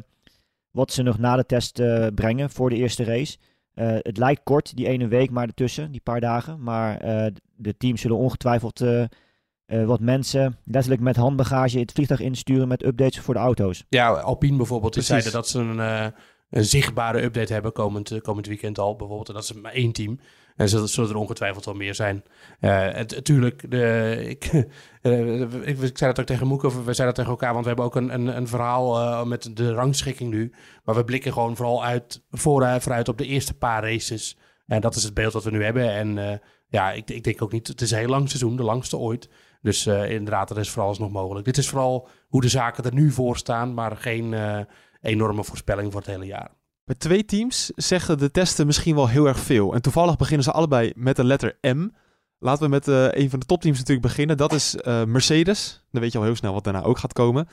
wat ze nog na de test eh, brengen voor de eerste race. Eh, het lijkt kort, die ene week maar ertussen, die paar dagen. Maar eh, de teams zullen ongetwijfeld eh, eh, wat mensen letterlijk met handbagage het vliegtuig insturen met updates voor de auto's. Ja, Alpine bijvoorbeeld, die zeiden dat ze een, eh, een zichtbare update hebben komend, eh, komend weekend al. Bijvoorbeeld, en dat is maar één team. En zullen, zullen er ongetwijfeld wel meer zijn. Eh, natuurlijk, de, ik, eh, ik, ik zei dat ook tegen Moeke, of we zeiden dat tegen elkaar, want we hebben ook een, een, een verhaal eh, met de rangschikking nu. Maar we blikken gewoon vooral uit, vooruit, op de eerste paar races. En dat is het beeld wat we nu hebben. En eh, ja, ik, ik denk ook niet, het is een heel lang seizoen, de langste ooit. Dus eh, inderdaad, dat is vooral nog mogelijk. Dit is vooral hoe de zaken er nu voor staan, maar geen eh, enorme voorspelling voor het hele jaar. Bij twee teams zeggen de testen misschien wel heel erg veel. En toevallig beginnen ze allebei met de letter M. Laten we met eh, een van de topteams natuurlijk beginnen. Dat is eh, Mercedes. Dan weet je al heel snel wat daarna ook gaat komen.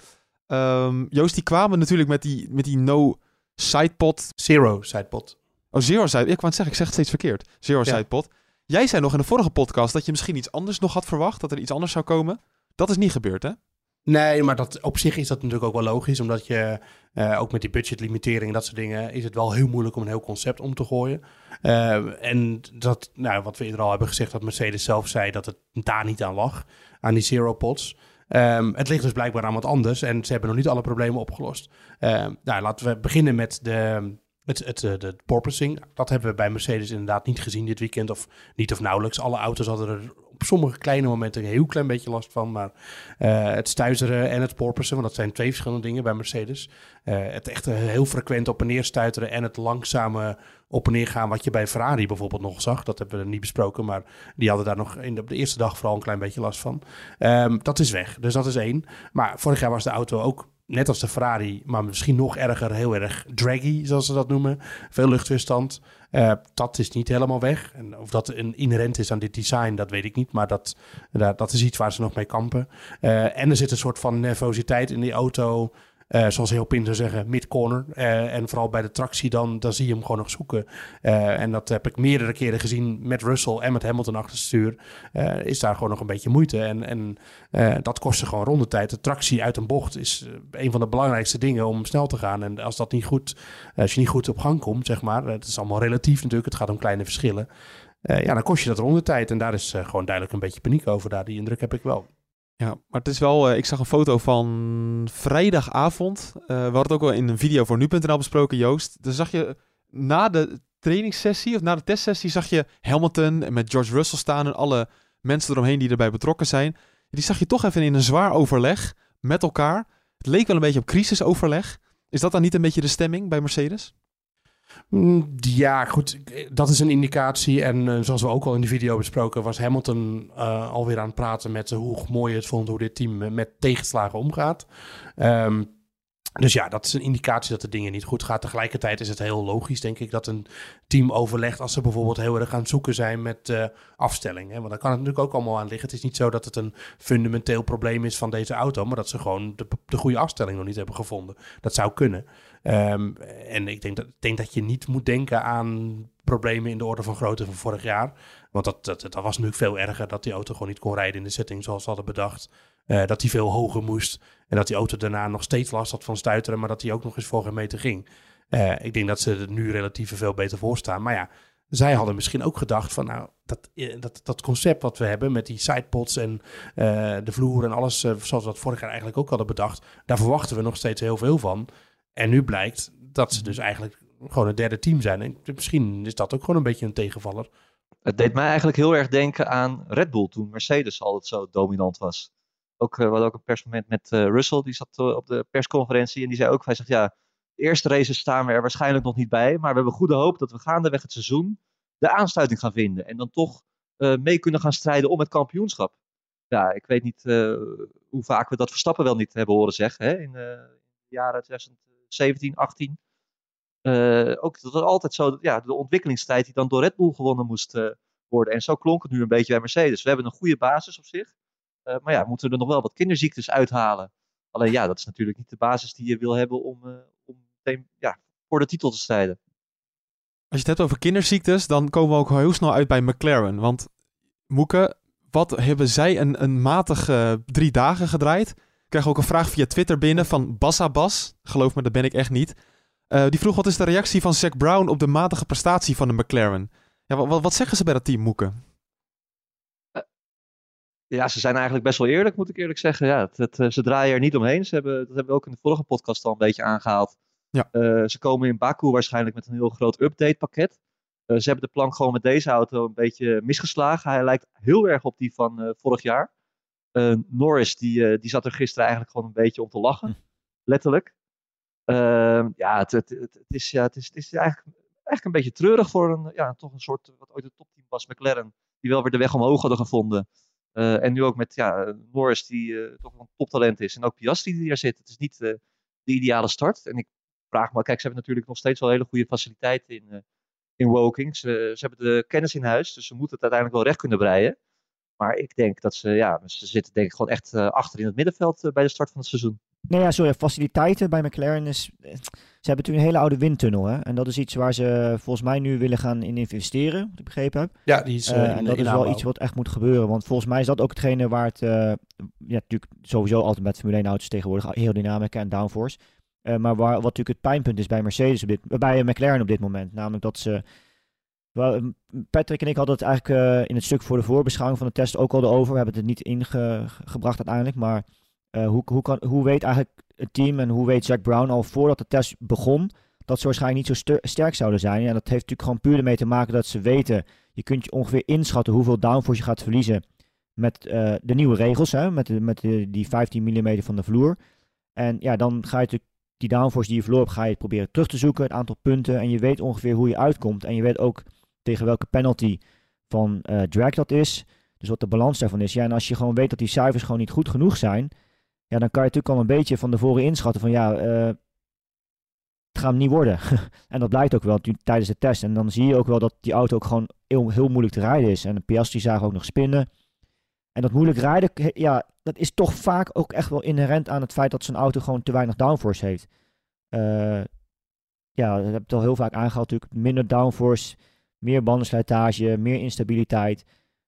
Ehm, Joost, die kwamen natuurlijk met die, met die no sidepod. Zero sidepod. Oh, zero side. Ik wou het zeggen, ik zeg het steeds verkeerd. Zero Ja. sidepod. Jij zei nog in de vorige podcast dat je misschien iets anders nog had verwacht. Dat er iets anders zou komen. Dat is niet gebeurd, hè? Nee, maar dat, op zich is dat natuurlijk ook wel logisch. Omdat je eh, ook met die budgetlimitering en dat soort dingen... is het wel heel moeilijk om een heel concept om te gooien. Eh, en dat, nou, wat we eerder al hebben gezegd... dat Mercedes zelf zei dat het daar niet aan lag. Aan die zero pods. Ehm, het ligt dus blijkbaar aan wat anders. En ze hebben nog niet alle problemen opgelost. Ehm, nou, laten we beginnen met de... Het, het, eh, de dat hebben we bij Mercedes inderdaad niet gezien dit weekend. Of niet of nauwelijks. Alle auto's hadden er op sommige kleine momenten een heel klein beetje last van. Maar eh, het stuiteren en het porpoisen, want dat zijn twee verschillende dingen bij Mercedes. Eh, het echt heel frequent op en neer stuiteren en het langzame op en neer gaan wat je bij Ferrari bijvoorbeeld nog zag. Dat hebben we niet besproken, maar die hadden daar nog in de, op de eerste dag vooral een klein beetje last van. Ehm, dat is weg, dus dat is één. Maar vorig jaar was de auto ook net als de Ferrari, maar misschien nog erger, heel erg draggy, zoals ze dat noemen. Veel luchtweerstand. Eh, dat is niet helemaal weg. En of dat een inherent is aan dit design, dat weet ik niet. Maar dat, dat, is iets waar ze nog mee kampen. Eh, en er zit een soort van nervositeit in die auto. Eh, zoals heel Pin zou zeggen, mid-corner. Eh, en vooral bij de tractie dan, dan zie je hem gewoon nog zoeken. Eh, en dat heb ik meerdere keren gezien met Russell en met Hamilton achter het stuur. Is daar gewoon nog een beetje moeite. En, en dat kost ze gewoon rondetijd. De tractie uit een bocht is een van de belangrijkste dingen om snel te gaan. En als dat niet goed, als je niet goed op gang komt, zeg maar. Het is allemaal relatief natuurlijk. Het gaat om kleine verschillen. Ja, dan kost je dat rondetijd. En daar is gewoon duidelijk een beetje paniek over. Daar, die indruk heb ik wel. Ja, maar het is wel... eh, ik zag een foto van vrijdagavond. Eh, we hadden het ook wel in een video voor nu.nl besproken, Joost. Dan zag je na de trainingssessie of na de testsessie... zag je Hamilton met George Russell staan... en alle mensen eromheen die erbij betrokken zijn. Die zag je toch even in een zwaar overleg met elkaar. Het leek wel een beetje op crisisoverleg. Is dat dan niet een beetje de stemming bij Mercedes? Mm, Ja, goed. Dat is een indicatie. En eh, zoals we ook al in de video besproken, was Hamilton eh, alweer aan het praten met eh, hoe mooi het vond hoe dit team eh, met tegenslagen omgaat. Ehm, dus ja, dat is een indicatie dat de dingen niet goed gaan. Tegelijkertijd is het heel logisch, denk ik, dat een team overlegt als ze bijvoorbeeld heel erg aan het zoeken zijn met eh, afstelling. Hè? Want daar kan het natuurlijk ook allemaal aan liggen. Het is niet zo dat het een fundamenteel probleem is van deze auto, maar dat ze gewoon de goede afstelling nog niet hebben gevonden. Dat zou kunnen. Ehm, en ik denk dat, denk dat je niet moet denken aan problemen in de orde van grootte van vorig jaar. Want dat, dat, dat was natuurlijk veel erger dat die auto gewoon niet kon rijden in de setting zoals ze hadden bedacht. Eh, dat die veel hoger moest. En dat die auto daarna nog steeds last had van stuiteren, maar dat die ook nog eens voor geen meter ging. Eh, ik denk dat ze er nu relatief veel beter voor staan. Maar ja, zij hadden misschien ook gedacht van nou, dat, eh, dat, dat concept wat we hebben met die sidepods en de vloer en alles zoals we dat vorig jaar eigenlijk ook hadden bedacht. Daar verwachten we nog steeds heel veel van. En nu blijkt dat ze dus eigenlijk gewoon een derde team zijn. En misschien is dat ook gewoon een beetje een tegenvaller. Het deed mij eigenlijk heel erg denken aan Red Bull toen Mercedes altijd zo dominant was. Ook, eh, we hadden ook een persmoment met eh, Russell, die zat eh, op de persconferentie en die zei ook, hij zegt ja, de eerste races staan we er waarschijnlijk nog niet bij, maar we hebben goede hoop dat we gaandeweg het seizoen de aansluiting gaan vinden en dan toch mee kunnen gaan strijden om het kampioenschap. Ja, ik weet niet hoe vaak we dat Verstappen wel niet hebben horen zeggen hè, in de jaren 2017, 18. Eh, ook dat er altijd zo, ja, de ontwikkelingstijd die dan door Red Bull gewonnen moest eh, worden. En zo klonk het nu een beetje bij Mercedes. We hebben een goede basis op zich. Eh, maar ja, we moeten er nog wel wat kinderziektes uithalen. Alleen ja, dat is natuurlijk niet de basis die je wil hebben om, om ja, voor de titel te strijden. Als je het hebt over kinderziektes, dan komen we ook heel snel uit bij McLaren. Want Moeke, wat hebben zij een, een matige drie dagen gedraaid? Ik krijg ook een vraag via Twitter binnen van Bassa Bas. Geloof me, dat ben ik echt niet. Eh, die vroeg wat is de reactie van Zac Brown op de matige prestatie van de McLaren? Ja, wa- wat, wat zeggen ze bij dat team, Moeke? Ja, ze zijn eigenlijk best wel eerlijk, moet ik eerlijk zeggen. Ja, het, het, eh, ze draaien er niet omheen. Ze hebben, dat hebben we ook in de vorige podcast al een beetje aangehaald. Ja. Eh, ze komen in Baku waarschijnlijk met een heel groot updatepakket. Eh ze hebben de plank gewoon met deze auto een beetje misgeslagen. Hij lijkt heel erg op die van eh, vorig jaar. Eh, Norris, die, eh, die zat er gisteren eigenlijk gewoon een beetje om te lachen. Letterlijk. Ehm, ja, het, het, het, het is, ja, het is, het is eigenlijk, eigenlijk een beetje treurig voor een, ja, toch een soort, wat ooit een topteam was, McLaren. Die wel weer de weg omhoog hadden gevonden. Eh, en nu ook met ja, Norris, die toch een toptalent is. En ook Piastri die er zit. Het is niet de ideale start. En ik vraag me, kijk, ze hebben natuurlijk nog steeds wel hele goede faciliteiten in, in Woking. Ze, ze hebben de kennis in huis, dus ze moeten het uiteindelijk wel recht kunnen breien. Maar ik denk dat ze, ja, ze zitten denk ik gewoon echt eh, achter in het middenveld eh, bij de start van het seizoen. Nee, ja, sorry. Faciliteiten bij McLaren is. eh, Ze hebben natuurlijk een hele oude windtunnel. Hè? En dat is iets waar ze volgens mij nu willen gaan in investeren, wat ik begrepen heb. Ja, die is, en dat is wel aanbouw. iets wat echt moet gebeuren. Want volgens mij is dat ook hetgene waar het. ja, natuurlijk sowieso altijd met Formule 1 auto's tegenwoordig. Aerodynamica en downforce. Eh, maar waar, wat natuurlijk het pijnpunt is bij Mercedes op dit, bij McLaren op dit moment. Namelijk dat ze. Patrick en ik hadden het eigenlijk eh, in het stuk voor de voorbeschouwing van de test ook al over. We hebben het er niet ingebracht uiteindelijk. Maar eh, hoe, hoe, kan, hoe weet eigenlijk het team en hoe weet Jack Brown al voordat de test begon. dat ze waarschijnlijk niet zo sterk zouden zijn? En dat heeft natuurlijk gewoon puur ermee te maken dat ze weten. Je kunt je ongeveer inschatten hoeveel downforce je gaat verliezen. met eh, de nieuwe regels. Hè, met de, met die 15 mm van de vloer. En ja, dan ga je natuurlijk die downforce die je verloren hebt, ga je proberen terug te zoeken. Het aantal punten. En je weet ongeveer hoe je uitkomt. En je weet ook tegen welke penalty van eh, drag dat is. Dus wat de balans daarvan is. Ja, en als je gewoon weet dat die cijfers gewoon niet goed genoeg zijn. Ja, dan kan je natuurlijk al een beetje van tevoren inschatten van ja, eh, het gaat hem niet worden. en dat blijkt ook wel tijdens de test. En dan zie je ook wel dat die auto ook gewoon heel, heel moeilijk te rijden is. En de Piastri zagen ook nog spinnen. En dat moeilijk rijden, ja, dat is toch vaak ook echt wel inherent aan het feit dat zo'n auto gewoon te weinig downforce heeft. Eh, ja, dat heb ik al heel vaak aangehaald natuurlijk. Minder downforce, meer bandenslijtage, meer instabiliteit.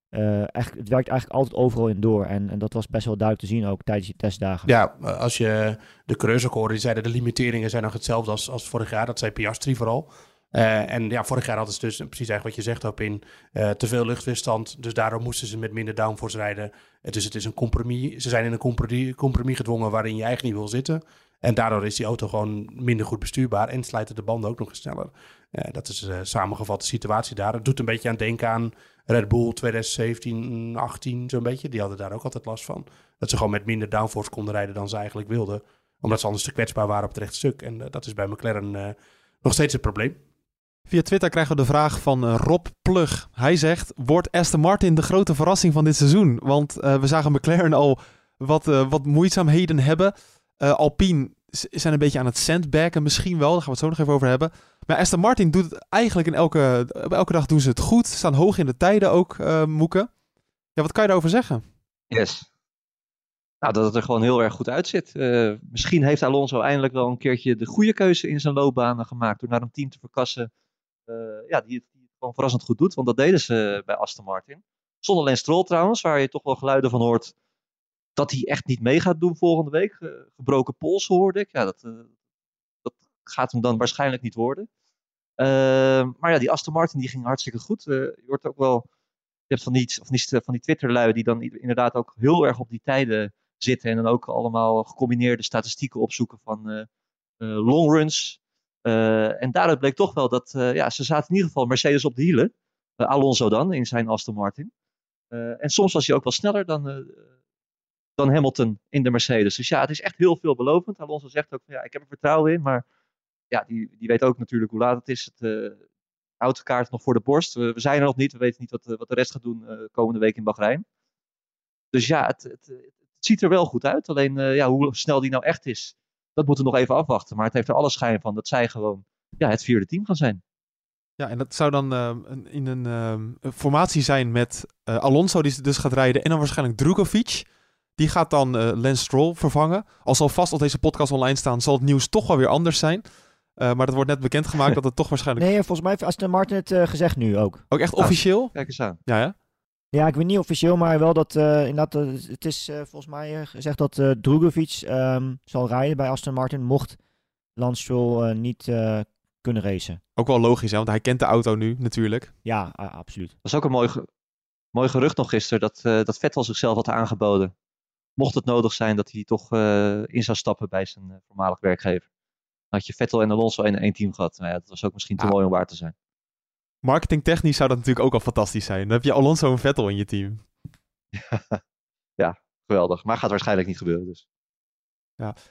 Eh, het werkt eigenlijk altijd overal in door. En, en dat was best wel duidelijk te zien ook tijdens die testdagen. Ja, als je de coureurs ook hoorde, die zeiden de limiteringen zijn nog hetzelfde als, als vorig jaar. Dat zei Piastri vooral. Eh, en ja, vorig jaar hadden ze dus precies eigenlijk wat je zegt op in eh, te veel luchtweerstand. Dus daarom moesten ze met minder downforce rijden. Dus het is een compromis. Ze zijn in een compromis, compromis gedwongen waarin je eigenlijk niet wil zitten. En daardoor is die auto gewoon minder goed bestuurbaar en slijten de banden ook nog sneller. Eh, dat is de samengevatte situatie daar. Het doet een beetje aan denken aan Red Bull 2017, 18 zo'n beetje. Die hadden daar ook altijd last van. Dat ze gewoon met minder downforce konden rijden dan ze eigenlijk wilden. Omdat ze anders te kwetsbaar waren op het rechte stuk. En eh, dat is bij McLaren eh, nog steeds het probleem. Via Twitter krijgen we de vraag van eh, Rob Plug. Hij zegt, wordt Aston Martin de grote verrassing van dit seizoen? Want eh, we zagen McLaren al wat, eh, wat moeizaamheden hebben. Eh, Alpine zijn een beetje aan het sandbaggen misschien wel. Daar gaan we het zo nog even over hebben. Maar Aston Martin doet het eigenlijk in elke, elke dag doen ze het goed. Staan hoog in de tijden ook, eh Moeken. Ja, wat kan je daarover zeggen? Yes. Nou, dat het er gewoon heel erg goed uitziet. Eh, misschien heeft Alonso eindelijk wel een keertje de goede keuze in zijn loopbanen gemaakt. Door naar een team te verkassen eh, ja, die, het, die het gewoon verrassend goed doet. Want dat deden ze bij Aston Martin. Zonder alleen Stroll trouwens, waar je toch wel geluiden van hoort dat hij echt niet mee gaat doen volgende week. Eh, gebroken pols hoorde ik. Ja, dat, eh, dat gaat hem dan waarschijnlijk niet worden. Eh, maar ja, die Aston Martin die ging hartstikke goed. Eh, je hoort ook wel je hebt van die, van die, van die Twitterlui die dan inderdaad ook heel erg op die tijden zitten. En dan ook allemaal gecombineerde statistieken opzoeken van eh, eh, longruns. En daaruit bleek toch wel dat ja, ze zaten in ieder geval Mercedes op de hielen. Alonso dan, in zijn Aston Martin. En soms was hij ook wel sneller dan, dan Hamilton in de Mercedes. Dus ja, het is echt heel veelbelovend. Alonso zegt ook van ja, ik heb er vertrouwen in. Maar ja, die, die weet ook natuurlijk hoe laat het is. Het, eh, autokaart nog voor de borst. We, zijn er nog niet. We weten niet wat, de- wat de rest gaat doen eh, komende week in Bahrein. Dus ja, het, het, het, ziet er wel goed uit. Alleen ja, hoe snel die nou echt is, dat moeten we nog even afwachten. Maar het heeft er alle schijn van dat zij gewoon ja, het vierde team gaan zijn. Ja, en dat zou dan eh, in een eh, formatie zijn met eh, Alonso, die dus gaat rijden, en dan waarschijnlijk Drugovic. Die gaat dan eh Lance Stroll vervangen. Als al vast als deze podcast online staan, zal het nieuws toch wel weer anders zijn. Eh, maar dat wordt net bekendgemaakt dat het toch waarschijnlijk Nee, volgens mij heeft Aston Martin het eh, gezegd nu ook. ook echt Ah. officieel. Kijk eens aan. Ja, ja. Ja, ik weet niet officieel, maar wel dat eh, inderdaad, het is eh, volgens mij gezegd dat eh Drugovic ehm, zal rijden bij Aston Martin, mocht Lance Stroll eh, niet eh, kunnen racen. Ook wel logisch, hè, want hij kent de auto nu natuurlijk. Ja, absoluut. was ook een mooi, ge- mooi gerucht nog gisteren dat, eh, dat Vettel zichzelf had aangeboden. Mocht het nodig zijn dat hij toch eh, in zou stappen bij zijn eh, voormalig werkgever. Had je Vettel en Alonso in één team gehad. Nou ja, dat was ook misschien te Ja. mooi om waar te zijn. Marketingtechnisch zou dat natuurlijk ook al fantastisch zijn. Dan heb je Alonso en Vettel in je team. Geweldig. Maar gaat waarschijnlijk niet gebeuren. Dus.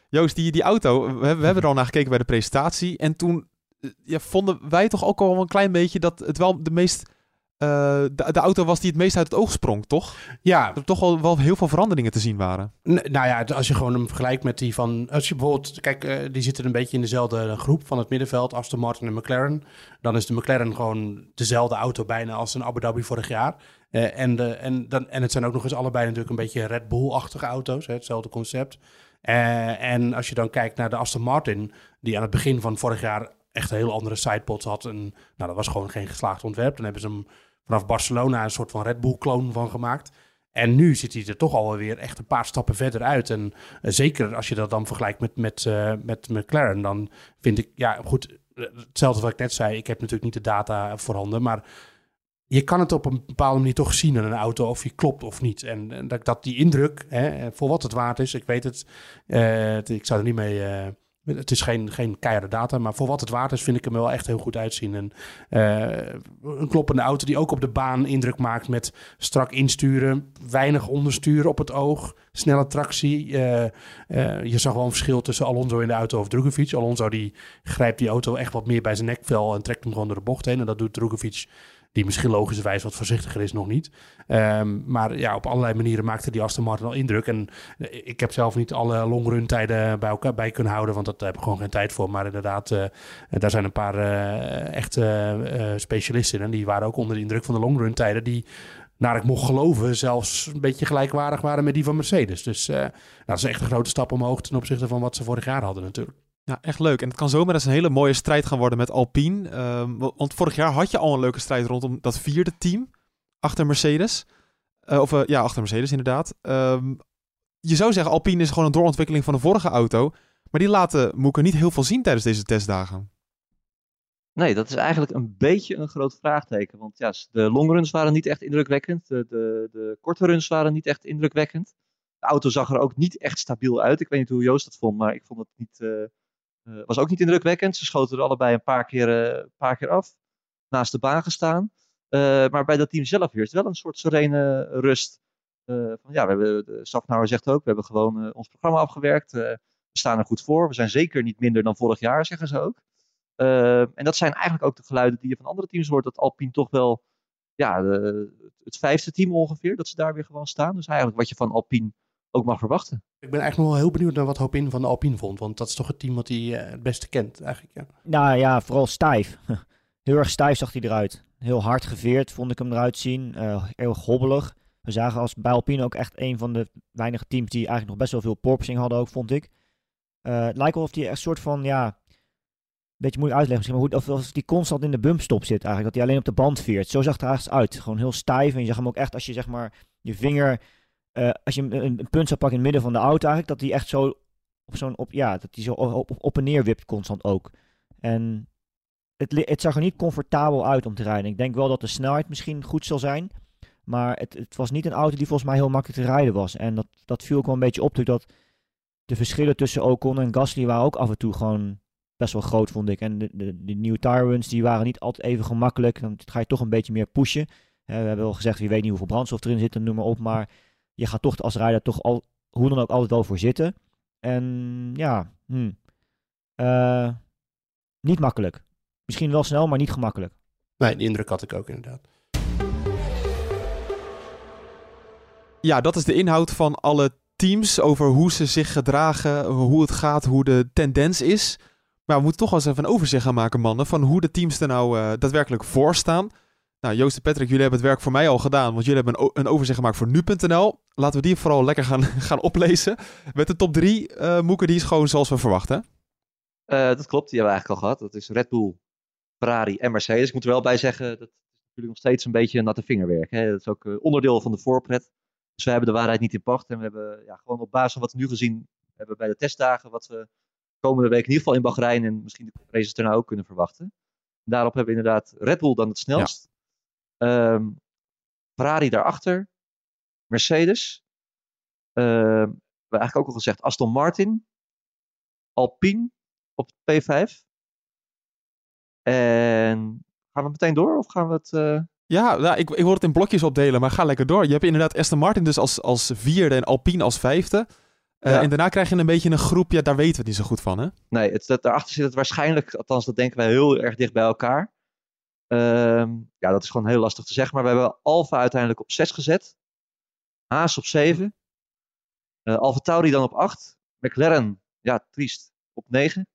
Joost, die, die auto, we, hebben- we hebben er al naar gekeken bij de presentatie. En toen eh, ja, vonden wij toch ook al een klein beetje dat het wel de meest... eh, de, de auto was die het meest uit het oog sprong, toch? Ja, Dat er toch wel, wel heel veel veranderingen te zien waren. N- nou ja, als je gewoon hem vergelijkt met die van... Als je bijvoorbeeld... Kijk, eh, die zitten een beetje in dezelfde groep van het middenveld. Aston Martin en McLaren. Dan is de McLaren gewoon dezelfde auto bijna als een Abu Dhabi vorig jaar. Eh, en, de, en, dan, en het zijn ook nog eens allebei natuurlijk een beetje Red Bull-achtige auto's. Hè, hetzelfde concept. En als je dan kijkt naar de Aston Martin... die aan het begin van vorig jaar echt een heel andere sidepods had. En nou, dat was gewoon geen geslaagd ontwerp. Dan hebben ze hem vanaf Barcelona een soort van Red Bull-kloon van gemaakt. En nu zit hij er toch alweer echt een paar stappen verder uit. En eh, zeker als je dat dan vergelijkt met, met, eh, met McLaren, dan vind ik, ja goed, eh, hetzelfde wat ik net zei. Ik heb natuurlijk niet de data voorhanden, maar je kan het op een bepaalde manier toch zien aan een auto of die klopt of niet. En, dat, dat die indruk, hè, voor wat het waard is, ik weet het- ik zou er niet mee... het is geen, geen keiharde data, maar voor wat het waard is, vind ik hem wel echt heel goed uitzien. En eh, een kloppende auto die ook op de baan indruk maakt met strak insturen, weinig ondersturen op het oog, snelle tractie. Eh, eh, je zag wel een verschil tussen Alonso in de auto of Drogovic. Alonso die grijpt die auto echt wat meer bij zijn nekvel en trekt hem gewoon door de bocht heen. En dat doet Drogovic, die misschien logischerwijs wat voorzichtiger is, nog niet. Ehm, maar ja, op allerlei manieren maakte die Aston Martin al indruk. En eh, ik heb zelf niet alle longrun tijden bij elkaar bij kunnen houden, want dat heb ik gewoon geen tijd voor. Maar inderdaad, eh, daar zijn een paar eh echte specialisten in. En die waren ook onder de indruk van de longrun tijden, die naar ik mocht geloven, zelfs een beetje gelijkwaardig waren met die van Mercedes. Dus nou, dat is echt een grote stap omhoog ten opzichte van wat ze vorig jaar hadden natuurlijk. Ja, echt leuk. En het kan zomaar eens een hele mooie strijd gaan worden met Alpine. Ehm, wa- want vorig jaar had je al een leuke strijd rondom dat vierde team achter Mercedes. Eh, of eh, ja, achter Mercedes inderdaad. Ehm, je zou zeggen, Alpine is gewoon een doorontwikkeling van de vorige auto. Maar die laten Moeke niet heel veel zien tijdens deze testdagen. Nee, dat is eigenlijk een beetje een groot vraagteken. Want ja, de longruns waren niet echt indrukwekkend. De, de, de korte runs waren niet echt indrukwekkend. De auto zag er ook niet echt stabiel uit. Ik weet niet hoe Joost dat vond, maar ik vond het niet, eh, was ook niet indrukwekkend. Ze schoten er allebei een paar keer, eh, paar keer af. Naast de baan gestaan. Eh, maar bij dat team zelf heerst wel een soort serene rust. Van, ja, we hebben, de Safnauer zegt ook, we hebben gewoon ons programma afgewerkt. We staan er goed voor. We zijn zeker niet minder dan vorig jaar, zeggen ze ook. En dat zijn eigenlijk ook de geluiden die je van andere teams hoort. Dat Alpine toch wel ja, het vijfde team ongeveer, dat ze daar weer gewoon staan. Dus eigenlijk wat je van Alpine ook mag verwachten. Ik ben eigenlijk nog wel heel benieuwd naar wat Hopin van de Alpine vond. Want dat is toch het team wat hij uh, het beste kent eigenlijk. Ja. Nou ja, vooral stijf. heel erg stijf zag hij eruit. Heel hard geveerd vond ik hem eruit zien. Uh, heel hobbelig. We zagen als bij Alpine ook echt een van de weinige teams die eigenlijk nog best wel veel porpoising hadden ook, vond ik. Uh, het lijkt wel of hij echt een soort van, ja, beetje moeilijk uitleggen misschien, maar hoe, of, of die constant in de bumpstop zit eigenlijk. Dat hij alleen op de band veert. Zo zag het er eigenlijk uit. Gewoon heel stijf. En je zag hem ook echt als je zeg maar je vinger, uh, als je een, punt zou pakken in het midden van de auto eigenlijk, dat hij echt zo op zo'n, op, ja, dat hij zo op, op en neer wipt constant ook. En het, het zag er niet comfortabel uit om te rijden. Ik denk wel dat de snelheid misschien goed zal zijn. Maar het, het was niet een auto die volgens mij heel makkelijk te rijden was. En dat, dat viel ook wel een beetje op. Dat de verschillen tussen Ocon en Gasly waren ook af en toe gewoon best wel groot, vond ik. En de, de, de nieuwe tire die waren niet altijd even gemakkelijk. Dan ga je toch een beetje meer pushen. we hebben al gezegd, je weet niet hoeveel brandstof erin zit, noem maar op. Maar je gaat toch als rijder toch al, hoe dan ook altijd wel voor zitten. En ja, hmm, uh, niet makkelijk. Misschien wel snel, maar niet gemakkelijk. Nee, die indruk had ik ook inderdaad. Ja, dat is de inhoud van alle teams over hoe ze zich gedragen, hoe het gaat, hoe de tendens is. Maar we moeten toch wel eens even een overzicht gaan maken, mannen, van hoe de teams er nou uh, daadwerkelijk voor staan. Nou, Joost en Patrick, jullie hebben het werk voor mij al gedaan, want jullie hebben een overzicht gemaakt voor nu.nl. Laten we die vooral lekker gaan, gaan oplezen. Met de top 3, uh, Moeke, die is gewoon zoals we verwachten. Uh, dat klopt, die hebben we eigenlijk al gehad. Dat is Red Bull, Ferrari en Mercedes. Ik moet er wel bij zeggen, dat is natuurlijk nog steeds een beetje natte vingerwerk. Hè? Dat is ook uh, onderdeel van de voorpret. Dus we hebben de waarheid niet in pacht. En we hebben ja, gewoon op basis van wat we nu gezien hebben bij de testdagen, wat we komende week in ieder geval in Bahrein en misschien de races daarna ook kunnen verwachten. Daarop hebben we inderdaad Red Bull dan het snelst. Ehm, Ferrari daarachter. Mercedes. Ehm, we hebben eigenlijk ook al gezegd Aston Martin. Alpine op P5. En gaan we meteen door of gaan we het... eh, Ja, nou, ik, ik wil het in blokjes opdelen, maar ga lekker door. Je hebt inderdaad Aston Martin dus als, als vierde en Alpine als vijfde. Eh, Ja. En daarna krijg je een beetje een groep, ja, daar weten we het niet zo goed van, hè? Nee, het, dat, daarachter zit het waarschijnlijk, althans dat denken wij heel erg dicht bij elkaar. Ehm, ja, dat is gewoon heel lastig te zeggen. Maar we hebben Alfa uiteindelijk op 6 gezet. Haas op 7. eh Alfa Tauri dan op 8. McLaren, ja, triest, op 9.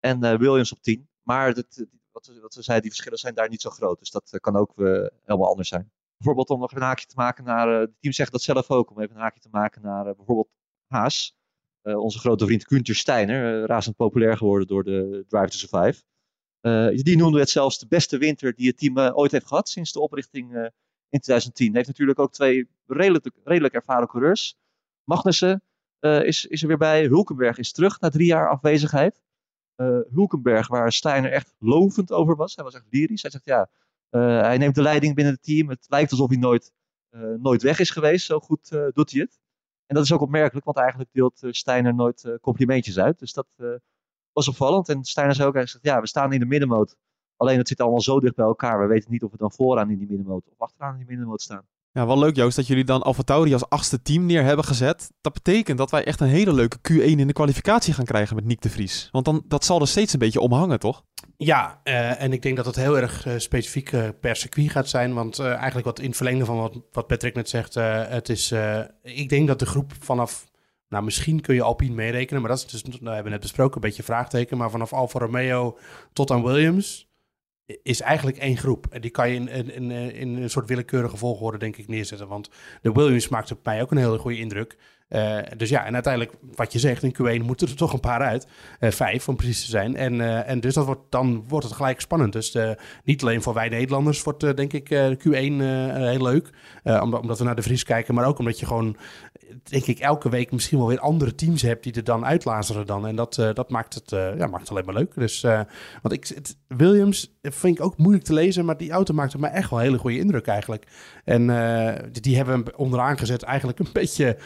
En eh, Williams op 10. Maar dat, wat, we- wat we zeiden, die verschillen zijn daar niet zo groot. Dus dat eh, kan ook eh, helemaal anders zijn. Bijvoorbeeld om nog een haakje te maken naar... eh, de teams zeggen dat zelf ook. Om even een haakje te maken naar eh, bijvoorbeeld Haas. Eh, onze grote vriend Gunther Steiner, eh, razend populair geworden door de Drive to Survive. Eh, die noemde het zelfs de beste winter die het team eh, ooit heeft gehad sinds de oprichting eh, in 2010. Heeft natuurlijk ook twee redelijk, redelijk ervaren coureurs. Magnussen eh, is, is er weer bij. Hulkenberg is terug na drie jaar afwezigheid. Eh, Hulkenberg, waar Steiner echt lovend over was. Hij was echt lyrisch. Hij zegt ja, eh, hij neemt de leiding binnen het team. Het lijkt alsof hij nooit, nooit weg is geweest. Zo goed doet hij het. En dat is ook opmerkelijk, want eigenlijk deelt Steiner nooit complimentjes uit. Dus dat was opvallend. En Steiner zei ook, hij zegt, ja, we staan in de middenmoot. Alleen het zit allemaal zo dicht bij elkaar. We weten niet of we dan vooraan in die middenmoot of achteraan in die middenmoot staan. Ja, wel leuk Joost dat jullie dan AlphaTauri als achtste team neer hebben gezet. Dat betekent dat wij echt een hele leuke Q1 in de kwalificatie gaan krijgen met Nick de Vries. Want dan, dat zal er steeds een beetje omhangen, toch? Ja, eh, en ik denk dat het heel erg eh, specifiek eh, per circuit gaat zijn. Want eh, eigenlijk wat in het verlengde van wat, wat Patrick net zegt, eh, het is, eh, ik denk dat de groep vanaf, nou misschien kun je Alpine meerekenen, maar dat is dus, nou, hebben we net besproken, een beetje vraagteken. Maar vanaf Alfa Romeo tot aan Williams is eigenlijk één groep. En die kan je in, in, in, een soort willekeurige volgorde denk ik neerzetten. Want de Williams maakte op mij ook een hele goede indruk. Eh, dus ja, en uiteindelijk, wat je zegt, in Q1 moeten er toch een paar uit. Eh, vijf, om precies te zijn. En, eh, en dus dat wordt, dan wordt het gelijk spannend. Dus eh, niet alleen voor wij Nederlanders wordt, eh, denk ik, eh, Q1 eh, heel leuk. Eh, omdat we naar de Vries kijken. Maar ook omdat je gewoon, denk ik, elke week misschien wel weer andere teams hebt die er dan uitlazeren dan. En dat, eh, dat maakt, het, eh, ja, maakt het alleen maar leuk. Dus, eh, want ik, Williams vind ik ook moeilijk te lezen. Maar die auto maakt op mij echt wel een hele goede indruk eigenlijk. En die, die hebben we onderaan gezet eigenlijk een beetje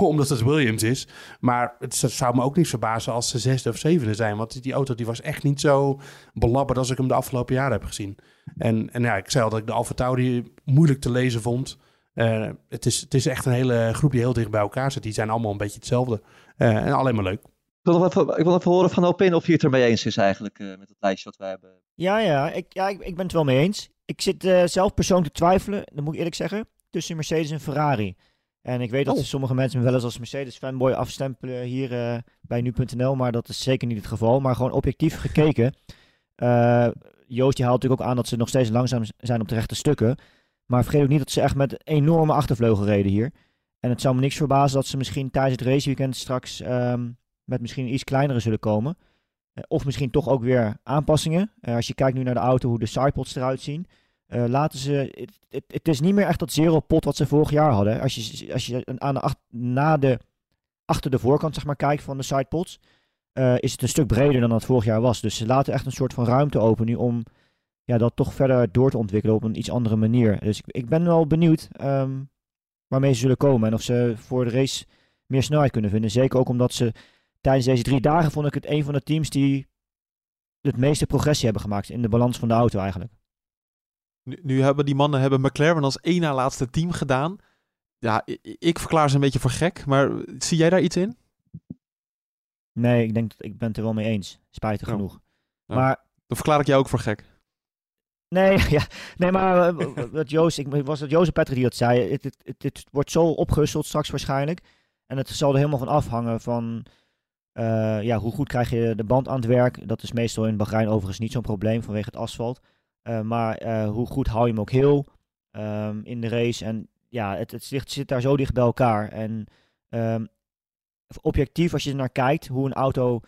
omdat het Williams is. Maar het zou me ook niet verbazen als ze zesde of zevende zijn. Want die, die auto die was echt niet zo belabberd als ik hem de afgelopen jaren heb gezien. En, en ja, ik zei al dat ik de Alfa Tauri moeilijk te lezen vond. Eh, het, is, het is echt een hele groep die heel dicht bij elkaar zit. Die zijn allemaal een beetje hetzelfde. Eh, en alleen maar leuk. Ik wil nog even, ik wil even horen van Alpine of je het ermee eens is eigenlijk eh, met het lijstje wat wij hebben. Ja, ja, ik, ja ik, ik ben het wel mee eens. Ik zit eh, zelf persoonlijk te twijfelen, dat moet ik eerlijk zeggen, tussen Mercedes en Ferrari. En ik weet dat Oh. sommige mensen me wel eens als Mercedes-fanboy afstempelen hier eh, bij nu.nl, maar dat is zeker niet het geval. Maar gewoon objectief gekeken. eh Joost die haalt natuurlijk ook aan dat ze nog steeds langzaam zijn op de rechte stukken. Maar vergeet ook niet dat ze echt met enorme achtervleugel reden hier. En het zou me niks verbazen dat ze misschien tijdens het raceweekend straks ehm, met misschien iets kleinere zullen komen. Eh, Of misschien toch ook weer aanpassingen. Eh, als je kijkt nu naar de auto, hoe de sidepods eruit zien. eh, laten ze. Het, het, het is niet meer echt dat zero pot wat ze vorig jaar hadden. Als je, als je aan de, ach- na de, achter de voorkant zeg maar, kijkt van de sidepods. is het een stuk breder dan dat vorig jaar was. Dus ze laten echt een soort van ruimte open nu om ja, dat toch verder door te ontwikkelen op een iets andere manier. Dus ik, ik ben wel benieuwd ehm, waarmee ze zullen komen. En of ze voor de race meer snelheid kunnen vinden. Zeker ook omdat ze tijdens deze drie dagen vond ik het een van de teams die het meeste progressie hebben gemaakt in de balans van de auto eigenlijk. Nu, nu hebben die mannen hebben McLaren als één na laatste team gedaan. Ja, ik, ik verklaar ze een beetje voor gek, maar zie jij daar iets in? Nee, ik denk dat ik ben het er wel mee eens. Spijtig Oh. genoeg. Ja. Maar Dan verklaar ik jou ook voor gek. Nee, ja, nee, maar eh, wat Joost, ik was het Joost Patrick die dat zei. Het, het, het, wordt zo opgehusteld straks waarschijnlijk. En het zal er helemaal van afhangen van eh, ja, hoe goed krijg je de band aan het werk. Dat is meestal in Bahrein overigens niet zo'n probleem vanwege het asfalt. Eh, maar hoe goed hou je hem ook heel ehm, in de race. En ja, het, het zit, zit daar zo dicht bij elkaar. En ehm, objectief, als je er naar kijkt, hoe een auto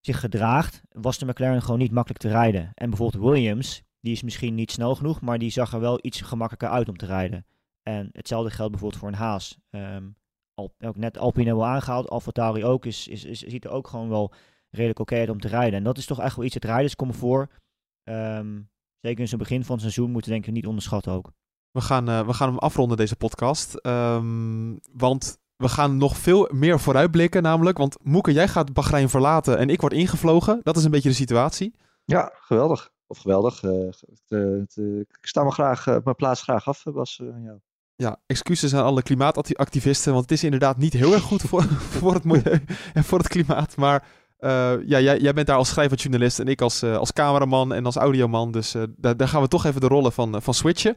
zich gedraagt, was de McLaren gewoon niet makkelijk te rijden. En bijvoorbeeld Williams, die is misschien niet snel genoeg, maar die zag er wel iets gemakkelijker uit om te rijden. En hetzelfde geldt bijvoorbeeld voor een Haas. Ehm, Al, ook net Alpine hebben we aangehaald. AlphaTauri ook. Is, is, is, ziet er ook gewoon wel redelijk oké uit om te rijden. En dat is toch echt wel iets, het rijderscomfort. Ehm zeker in zo'n begin van het seizoen moeten we denk ik niet onderschatten ook. We gaan, eh, we gaan hem afronden, deze podcast. Ehm, want we gaan nog veel meer vooruitblikken, namelijk. Want Moeke, jij gaat Bahrein verlaten en ik word ingevlogen. Dat is een beetje de situatie. Ja, geweldig. Of geweldig. eh, eh, eh, ik sta me graag, mijn plaats graag af, Bas. aan jou. Ja, excuses aan alle klimaatactivisten, want het is inderdaad niet heel erg goed voor, voor het milieu en voor het klimaat. Maar ja, jij, jij bent daar als schrijvend journalist en ik als, als cameraman en als audioman. Dus daar, daar gaan we toch even de rollen van, van switchen.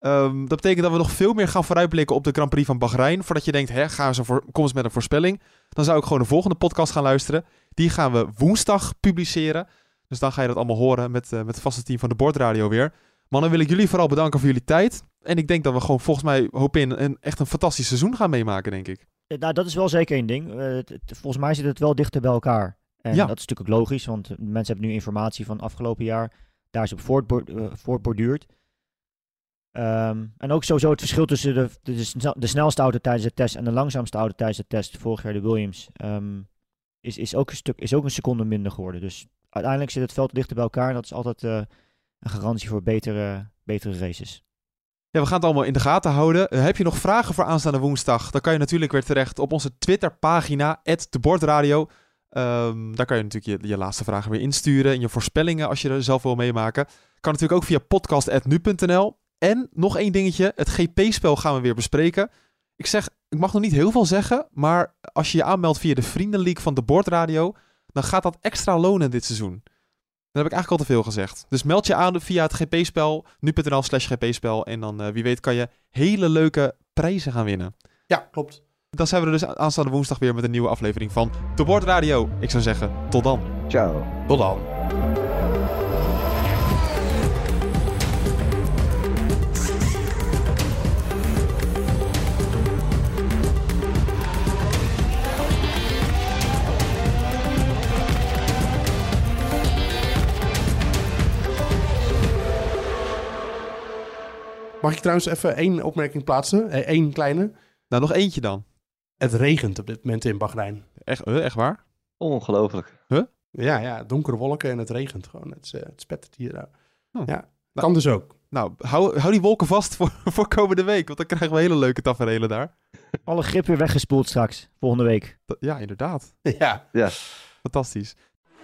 Ehm, dat betekent dat we nog veel meer gaan vooruitblikken op de Grand Prix van Bahrein. Voordat je denkt, hè, ga eens een voor, kom eens met een voorspelling. Dan zou ik gewoon de volgende podcast gaan luisteren. Die gaan we woensdag publiceren. Dus dan ga je dat allemaal horen met, eh, met het vaste team van de Bordradio weer. Mannen, wil ik jullie vooral bedanken voor jullie tijd. En ik denk dat we gewoon volgens mij hoop in een, echt een fantastisch seizoen gaan meemaken, denk ik. Nou, dat is wel zeker één ding. Eh, het- het- volgens mij zit het wel dichter bij elkaar. En Ja. dat is natuurlijk ook logisch, want mensen hebben nu informatie van afgelopen jaar. Daar is op voortbor- eh, voortborduurd. Ehm, en ook sowieso het verschil tussen de, de snelste auto tijdens de test en de langzaamste auto tijdens de test, vorig jaar de Williams, ehm, is, is, ook een stuk, is ook een seconde minder geworden. Dus uiteindelijk zit het veld dichter bij elkaar en dat is altijd eh, een garantie voor betere, betere races. Ja, we gaan het allemaal in de gaten houden. Eh, heb je nog vragen voor aanstaande woensdag? Dan kan je natuurlijk weer terecht op onze Twitterpagina, @debordradio. Ehm daar kan je natuurlijk je, je laatste vragen weer insturen en je voorspellingen als je er zelf wil meemaken. Kan natuurlijk ook via podcast.nu.nl. En nog één dingetje, het GP-spel gaan we weer bespreken. Ik zeg, ik mag nog niet heel veel zeggen, maar als je je aanmeldt via de Vriendenleague van de Bordradio, dan gaat dat extra lonen dit seizoen. Dat heb ik eigenlijk al te veel gezegd. Dus meld je aan via het GP-spel, nu.nl slash GP-spel. En dan, eh, wie weet, kan je hele leuke prijzen gaan winnen. Ja, klopt. Dan zijn we er dus aanstaande woensdag weer met een nieuwe aflevering van De Bordradio. Ik zou zeggen, tot dan. Ciao. Tot dan. Mag ik trouwens even één opmerking plaatsen? Eén kleine. Nou, nog eentje dan. Het regent op dit moment in Bahrein. Echt, eh, echt waar? Ongelooflijk. Ja, ja, donkere wolken en het regent gewoon. Het, eh, het spettert hier. nou. Oh. Ja, kan dus ook. Nou, hou, hou die wolken vast voor, voor komende week. Want dan krijgen we hele leuke tafereelen daar. Alle grip weer weggespoeld straks, volgende week. Ja, inderdaad. Ja. Fantastisch.